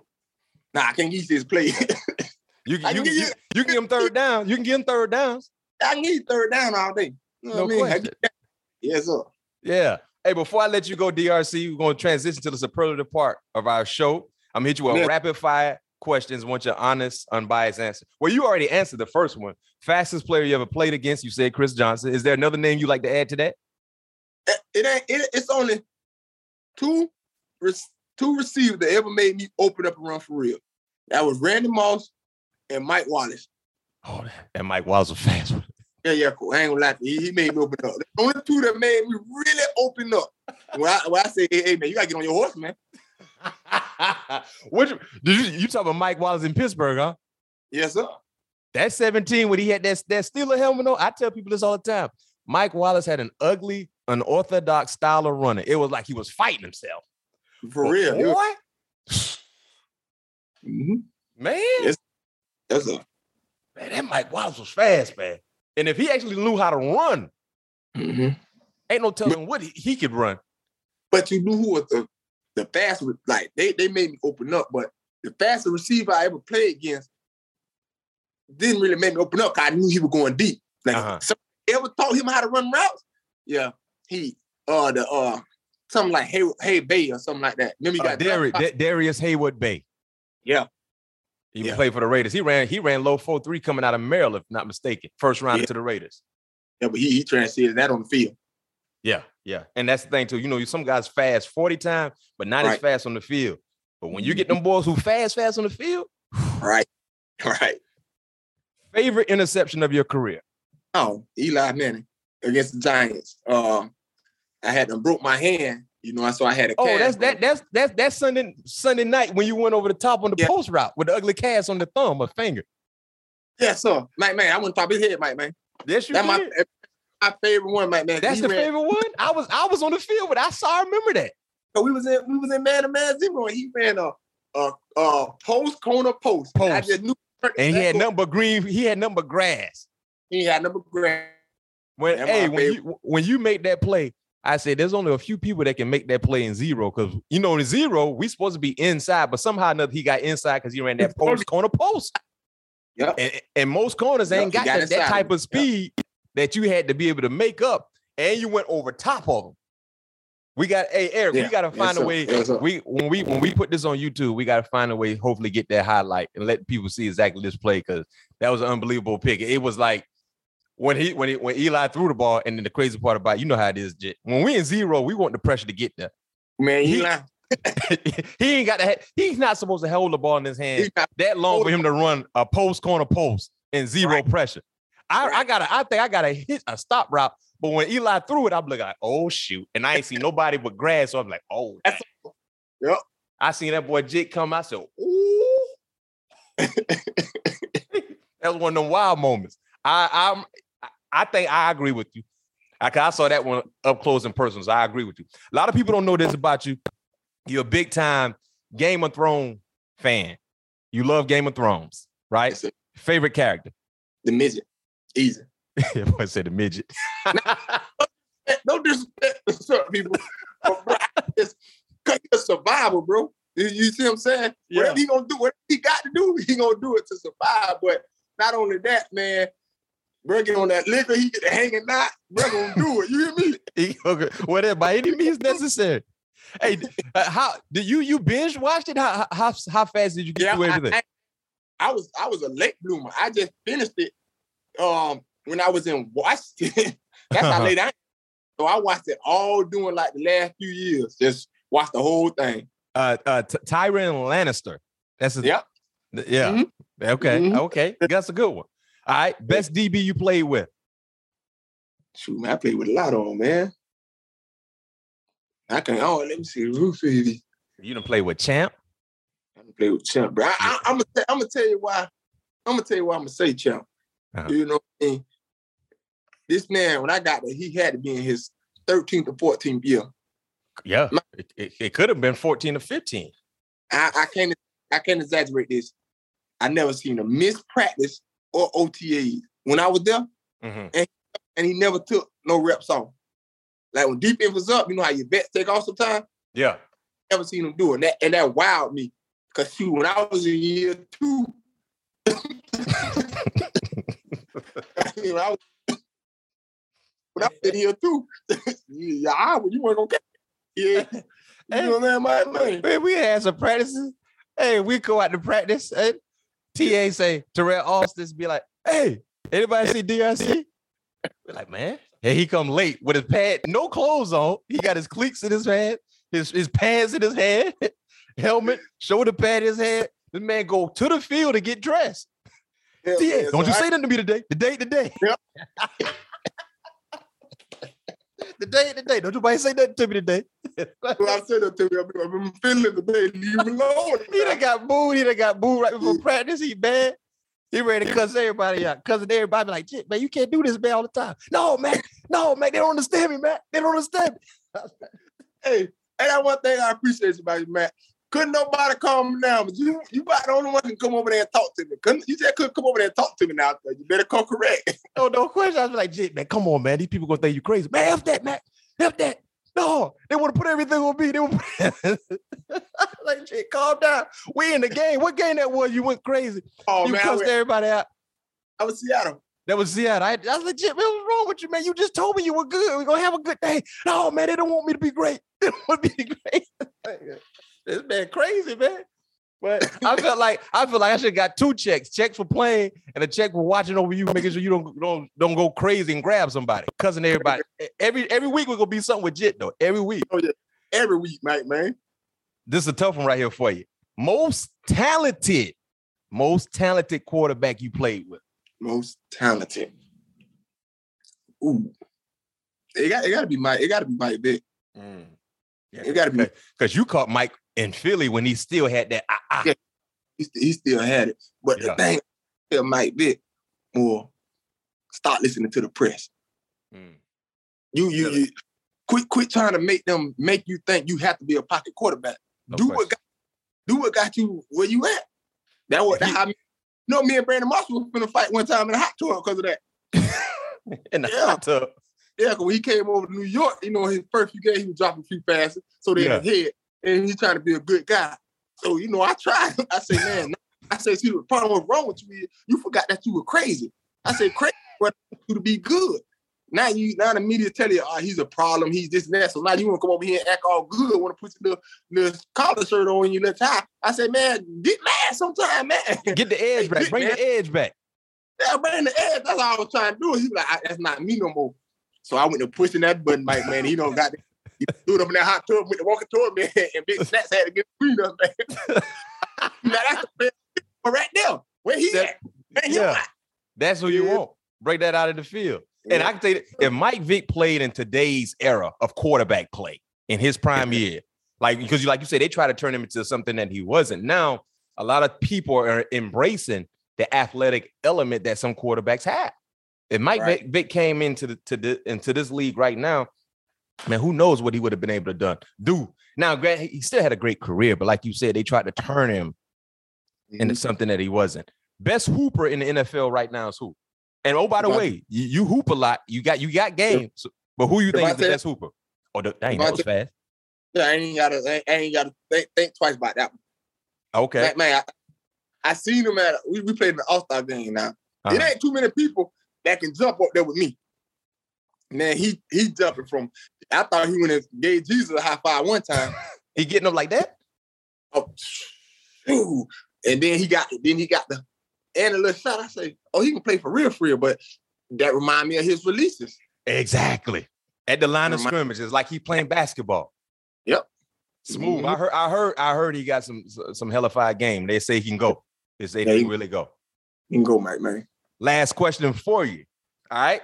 Nah, I can't give you 60 plays. you can you, can you, you can give them third down. You can give them third downs. I can give you third down all day. You know No what I mean? I question. Yes, sir. Yeah. Hey, before I let you go, DRC, we're going to transition to the superlative part of our show. I'm gonna hit you with Yeah. rapid fire questions. Want your honest, unbiased answer. Well, you already answered the first one. Fastest player you ever played against? You said Chris Johnson. Is there another name you like to add to that? It, it ain't it, it's only two two receivers that ever made me open up and run for real. That was Randy Moss and Mike Wallace. Oh, and Mike Wallace was fast. Yeah, yeah, cool. I ain't gonna lie to you. He, he made me open up. The only two that made me really open up. When I, when I say, hey, hey, man, you gotta get on your horse, man. Which did you you talk about Mike Wallace in Pittsburgh, huh? Yes, sir. That 17 when he had that, that Steeler helmet on. I tell people this all the time. Mike Wallace had an ugly, unorthodox style of running. It was like he was fighting himself. For But real. Boy, Mhm. man, Yes. Yes, sir. man, that Mike Wallace was fast, man. And if he actually knew how to run, Mhm. ain't no telling what he, he could run. But you knew who was the the fastest. Like they they made me open up, but the fastest receiver I ever played against didn't really make me open up. I knew he was going deep. Like Uh-huh. ever taught him how to run routes? Yeah, he uh the uh something like Hey Hey Bay or something like that. Remember he Uh, got Dari- drafted? Da- Darrius Heyward-Bey. Yeah. He Yeah. played for the Raiders. He ran, he ran low 4-3 coming out of Maryland, if not mistaken. First round Yeah. to the Raiders. Yeah, but he he transcended that on the field. Yeah, yeah. And that's the thing too. You know, some guys fast 40 times, but not as fast on the field. But when you get them boys who fast, fast on the field, Right. Right. favorite interception of your career. Oh, Eli Manning against the Giants. Uh, I had them broke my hand, you know, I so I had a Oh, that's on. that that's that's that Sunday Sunday night when you went over the top on the Yeah. post route with the ugly cast on the thumb or finger. Yeah, sir. Mike, man, I went top his head, Mike, man. Yes, you That's did. my favorite one, Mike, man. That's He the ran- favorite one. I was I was on the field, but I saw I remember that. So we was in we was in man to man zero, and he ran a a, a post corner post. And I just knew. And he had go- nothing but green. He had number but grass. He had number grand. When That's hey, when favorite. you when you make that play, I said there's only a few people that can make that play in zero because you know in zero we supposed to be inside, but somehow or another he got inside because he ran that post corner post. Yep. And, and most corners Yep, ain't got, got that, that type of speed that you had to be able to make up. and you went over top of them. We got hey Eric, Yeah. we gotta Yes, find a way. Yes, we when we when we put this on YouTube, we gotta find a way, hopefully get that highlight and let people see exactly this play because that was an unbelievable pick. It was like when he when he when Eli threw the ball, and then the crazy part about it, you know how it is, Jit. When we in zero, we want the pressure to get there. Man, He- he, he ain't got that. He's not supposed to hold the ball in his hand that long for him to run a post corner post in zero Right. pressure. I, I gotta, I think I gotta hit a stop route. But when Eli threw it, I'm like, oh shoot. And I ain't see nobody but grass. So I'm like, oh That's-. Yep. I seen that boy Jake come. I said, ooh. that was one of them wild moments. I I'm I think I agree with you. I, I saw that one up close and personal. So I agree with you. A lot of people don't know this about you. You're a big time Game of Thrones fan. You love Game of Thrones, right? Favorite character. the midget. Easy. I said the midget. No disrespect to certain people. But bro, I just cause he's a survivor, bro. You, see what I'm saying? Yeah. Whatever he gonna do, whatever he got to do, he gonna do it to survive. But not only that, man, bro, get on that liquor, he get the hanging knot, bro, gonna do it. You hear me? He- okay, Whatever by any means necessary. Hey, uh, how did you you binge watched it? How how how fast did you get through I, everything? I, I was I was a late bloomer. I just finished it um when I was in Washington. That's how late I am. So I watched it all during like the last few years. Just watched the whole thing. uh, uh, T- Tyrion Lannister. That's his, Yep. yeah. Mhm. Okay, Mhm. okay, that's a good one. All right, best DB you played with. Shoot, man, I played with a lot of them, man. I can. Oh, let me see. Baby. You done play with Champ. I can play with Champ, bro. I, I, I'm gonna. I'm gonna tell you why. I'm gonna tell you why I'm gonna say Champ. Uh-huh. You know, what I mean? this man when I got there, he had to be in his 13th or 14th year. Yeah, My- it, it, it could have been fourteen or fifteen. I, I can't. I can't exaggerate this. I never seen a miss practice or OTAs when I was there, Mhm. and he never took no reps off. Like when deep defense was up, you know how your vets take off sometimes. Yeah, never seen him do it. And that, and that wowed me. Cause shoot, when I was in year two, when I was, when I was in year two, yeah, you weren't gonna catch. Yeah. You know what I'm saying? Man. we had some practices. Hey, we go out to practice. And TA say Terrell Austin's be like, "Hey, anybody see DRC?" We're like, "Man." And he come late with his pad, no clothes on. He got his cleats in his hand, his his pants in his hand, helmet, shoulder pad in his head. This man go to the field to get dressed. Yeah, man. don't you say nothing to me today. The day, the day. the day, the day. Don't nobody say nothing to me today. Well, I said that to him. I've been feeling the day. Leave alone. He done got booed. He done got booed right before practice. He bad. He ready to cuss everybody out. Cussing everybody like, shit, man, you can't do this, man, all the time. No, man. No, man. They don't understand me, man. They don't understand me. Hey, and that one thing I appreciate about you, man. Couldn't nobody calm me down, but you you about the only one can come over there and talk to me. Couldn't you just couldn't come over there and talk to me now? You better come correct. No, no question. I was like, man, come on, man. These people gonna think you crazy. Man, F that, man. F that. No, they want to put everything on me. They want like, shit, calm down. We in the game. What game that was? You went crazy. Oh you man, I cussed was, everybody out. I was Seattle. That was Seattle. I, I was legit. Man, what's wrong with you, man? You just told me you were good. We're gonna have a good day. No, man, they don't want me to be great. They don't want me to be great. This man crazy, man. But I felt like I feel like I should have got two checks: checks for playing and a check for watching over you, making sure you don't don't don't go crazy and grab somebody, cussing everybody. Every every week we're gonna be something with Jit though. Every week. Oh yeah, every week, mate, man. This is a tough one right here for you. Most talented, most talented quarterback you played with. Most talented. Ooh. It got it gotta be Mike. It gotta be Mike Vick. Mm. Yeah, It gotta be because you caught Mike in Philly when he still had that. Ah, ah. Yeah. he, st- he still had it. But Yeah. the thing tell Mike Vick more start listening to the press. Mm. You you, Really? you quit quit trying to make them make you think you have to be a pocket quarterback. No do question. what got do what got you where you at. That what that He- how me, you know me and Brandon Marshall was finna fight one time in a hot tub because of that. in the Yeah. hot tub. Yeah, because when he came over to New York, you know, his first few games, he was dropping a few passes. So they in head, and he's trying to be a good guy. So, you know, I tried. I say, man, I say, see, the problem what's wrong with you is you forgot that you were crazy. I said, crazy, but you to be good. now you now the media tell you, oh, he's a problem, he's this and that. So now you want to come over here and act all good, want to put your little, little collar shirt on your little tie. I said, man, get mad sometime, man. Get the edge back. Bring the edge back. Yeah, bring the edge. That's all I was trying to do. He's like, that's not me no more. So I went to pushing that button, Mike, man. He don't got threw up in that hot tub with the walking toward me, and Big Snacks had to get green up, man. now that's the best right there. Where he That- at? Man, yeah. That's who you Yeah. want. Break that out of the field. And Yeah. I can tell you, if Mike Vick played in today's era of quarterback play in his prime year, like because you like you said, they try to turn him into something that he wasn't. Now, a lot of people are embracing the athletic element that some quarterbacks have. If Mike Right. Vick, Vick came into the to the into this league right now, man, who knows what he would have been able to done do. Now, Grant, he still had a great career, but like you said, they tried to turn him into something that he wasn't. Best hooper in the NFL right now is who? And oh, by the Devontae- way, you, you hoop a lot. You got you got games, So- but who you think is the best hooper? Oh, the, dang, that was fast. Yeah, I ain't gotta, I ain't gotta think, think twice about that. One. Okay. Man, man, I, I seen him at we, we played in the All Star game. Now it Uh-huh. ain't too many people that can jump up there with me. Man, he he jumping from. I thought he went and gave Jesus a high five one time. He getting up like that? Oh, and then he got then he got the and a little shot. I say, oh, he can play for real, for real. But that remind me of his releases. Exactly. At the line of scrimmage, it's like he playing basketball. Yep. Smooth. Mhm. I heard. I heard. I heard he got some some hellified game. They say he can go. They say Yeah, he he- can really go. You can go, Mike, man. Last question for you. All right.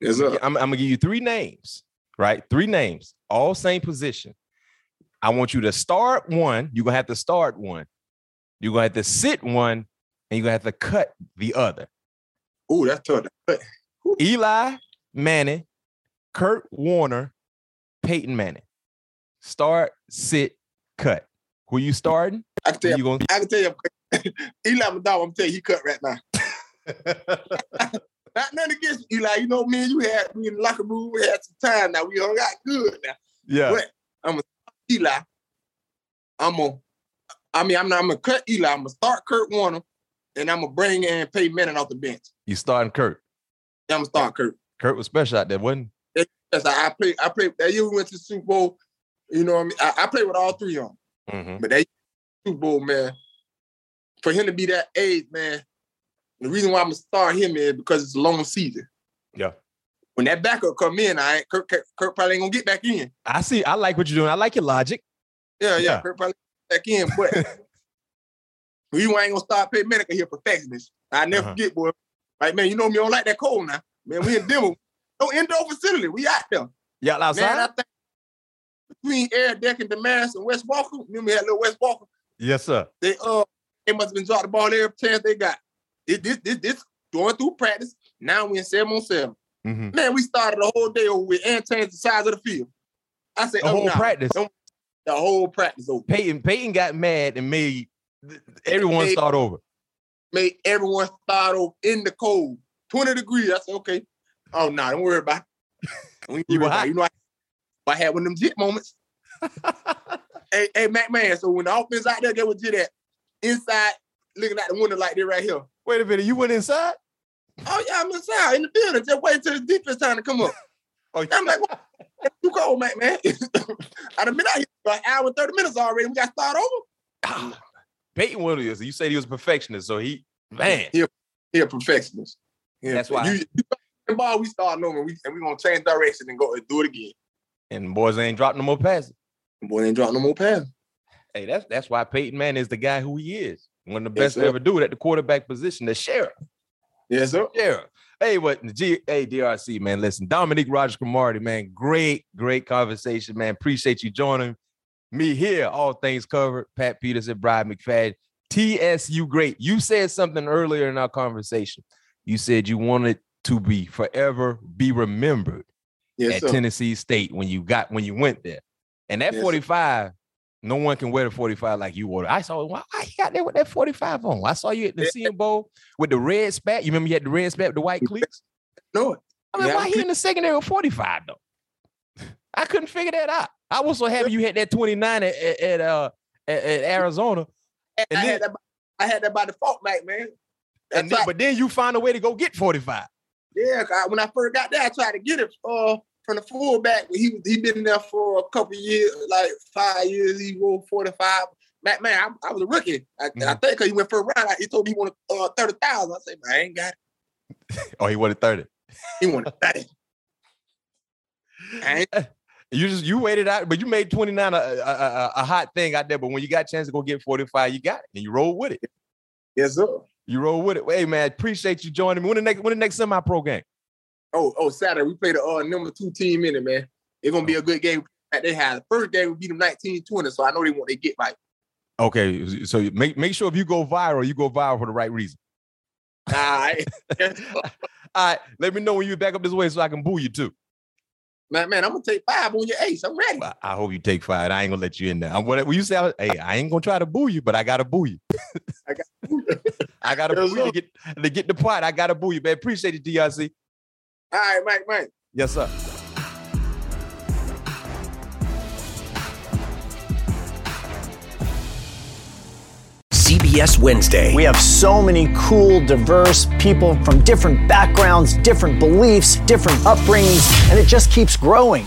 Yes, I'm. I'm gonna give you three names, right? Three names, all same position. I want you to start one. You're gonna have to start one. You're gonna have to sit one, and you're gonna have to cut the other. Ooh, that's tough. Eli Manning, Kurt Warner, Peyton Manning. Start, sit, cut. Who you starting? I can tell you you. gonna I can tell you. Eli, dog. I'm telling you, he cut right now. Not nothing against Eli. You know, me and you had we in the locker room. We had some time. Now we all got good. Now Yeah. But I'm a Eli. I'm gonna. I mean, I'm not. I'm gonna cut Eli. I'm gonna start Kurt Warner, and I'm gonna bring in Peyton Manning off the bench. You starting Kurt. Then I'm gonna start Kurt. Kurt was special out there, wasn't how I play. I played that year we went to the Super Bowl. You know what I mean? I, I played with all three of them. he? Mhm. But that Super Bowl, man, for him to be that age, man, the reason why I'm gonna start him is because it's a long season. Yeah. When that backup come in, I ain't Kirk, Kirk, Kirk probably ain't gonna get back in. I see. I like what you're doing. I like your logic. Yeah, yeah, Yeah. Kirk probably back in, but we ain't gonna start paying medical here perfectionist. I never Uh-huh. forget, boy. Like, man, you know me, I don't like that cold now. Man, we in demo. No indoor facility. We out there. Y'all outside? Man, I think between Air Deck and Demaryius and Wes Welker, remember we had little Wes Welker? yes, sir. they uh they must have been dropped the ball every chance they got. This this this, this going through practice. Now we in seven on seven. Mhm. Man, we started the whole day over with and changed the size of the field. I said, The oh, whole no. practice. The whole practice over. Peyton Peyton got mad and made everyone Made- start over. Made everyone start over in the cold. 20 degrees. I said, okay. Oh no, don't worry about it. You were about it. You know, I, I had one of them jit moments. hey, hey, Mac man. So when the offense out there, get what jit at. Inside, looking out the window like this right here. Wait a minute, you went inside? Oh yeah, I'm inside in the building. Just wait till the defense time to come up. Oh, I'm like, what? It's too cold, man, man. I done been out here for an hour and 30 minutes already. We got to start over. Ah, Peyton Williams. You said he was a perfectionist, so he man. He a perfectionist. Yeah, That's why- You, you the ball, we start knowing, we, and we going to change direction and go and do it again. And boys ain't dropping no more passes. Boy, ain't dropping no more pass. Hey, that's that's why Peyton Man is the guy who he is. One of the Yes, best to ever do it at the quarterback position, the sheriff. Yes, sir. Sheriff. Hey, what the G hey DRC, man. Listen, Dominique Rodgers Cromartie, man. Great, great conversation, man. Appreciate you joining me here. All things covered. Pat Peterson, Bryant McFadden. TSU great. You said something earlier in our conversation. You said you wanted to be forever be remembered Yes, at sir. Tennessee State when you got when you went there. And that Yes, 45, no one can wear the 45 like you wore. it. I saw why, got there with that 45 on. I saw you at the. Senior Bowl with the red spat. You remember you had the red spat with the white cleats? No. I mean, Yeah, why I he in the secondary with 45 though? I couldn't figure that out. I was so happy you had that 29 at, at, at, uh at, at Arizona. I, And had that, by- I had that by default, man. And then, right. but then you find a way to go get 45. Yeah, when I first got there, I tried to get it uh, from the fullback. He was he been there for a couple years, like five years. He won forty five. Man, man, I, I, was a rookie. I, mm-hmm. I think because he went first round, he told me he wanted uh, thirty thousand. I said, man, I ain't got it. oh, he wanted thirty. He wanted thirty. You just you waited out, but you made 29 a, a, a, a, hot thing out there. But when you got a chance to go get 45, you got it and you roll with it. Yes, sir. You roll with it. Hey man, appreciate you joining me. When the next when the next semi-pro game? Oh, oh, Saturday. We play the uh, number two team in it, man. It's gonna be a good game. They had the first game we beat them 19-20, so I know they want to get right. Okay, so make make sure if you go viral, you go viral for the right reason. All right. All right. Let me know when you back up this way so I can boo you too. Man, man, I'm gonna take five on your ace. I'm ready. I hope you take five. I ain't gonna let you in there. I'm you say, hey, I ain't gonna try to boo you, but I gotta boo you. I got I gotta boo you to get to get the part. I gotta boo you, man. Appreciate it, DRC. All right, Mike, Mike. Yes, sir. CBS Wednesday. We have so many cool, diverse people from different backgrounds, different beliefs, different upbringings, and it just keeps growing.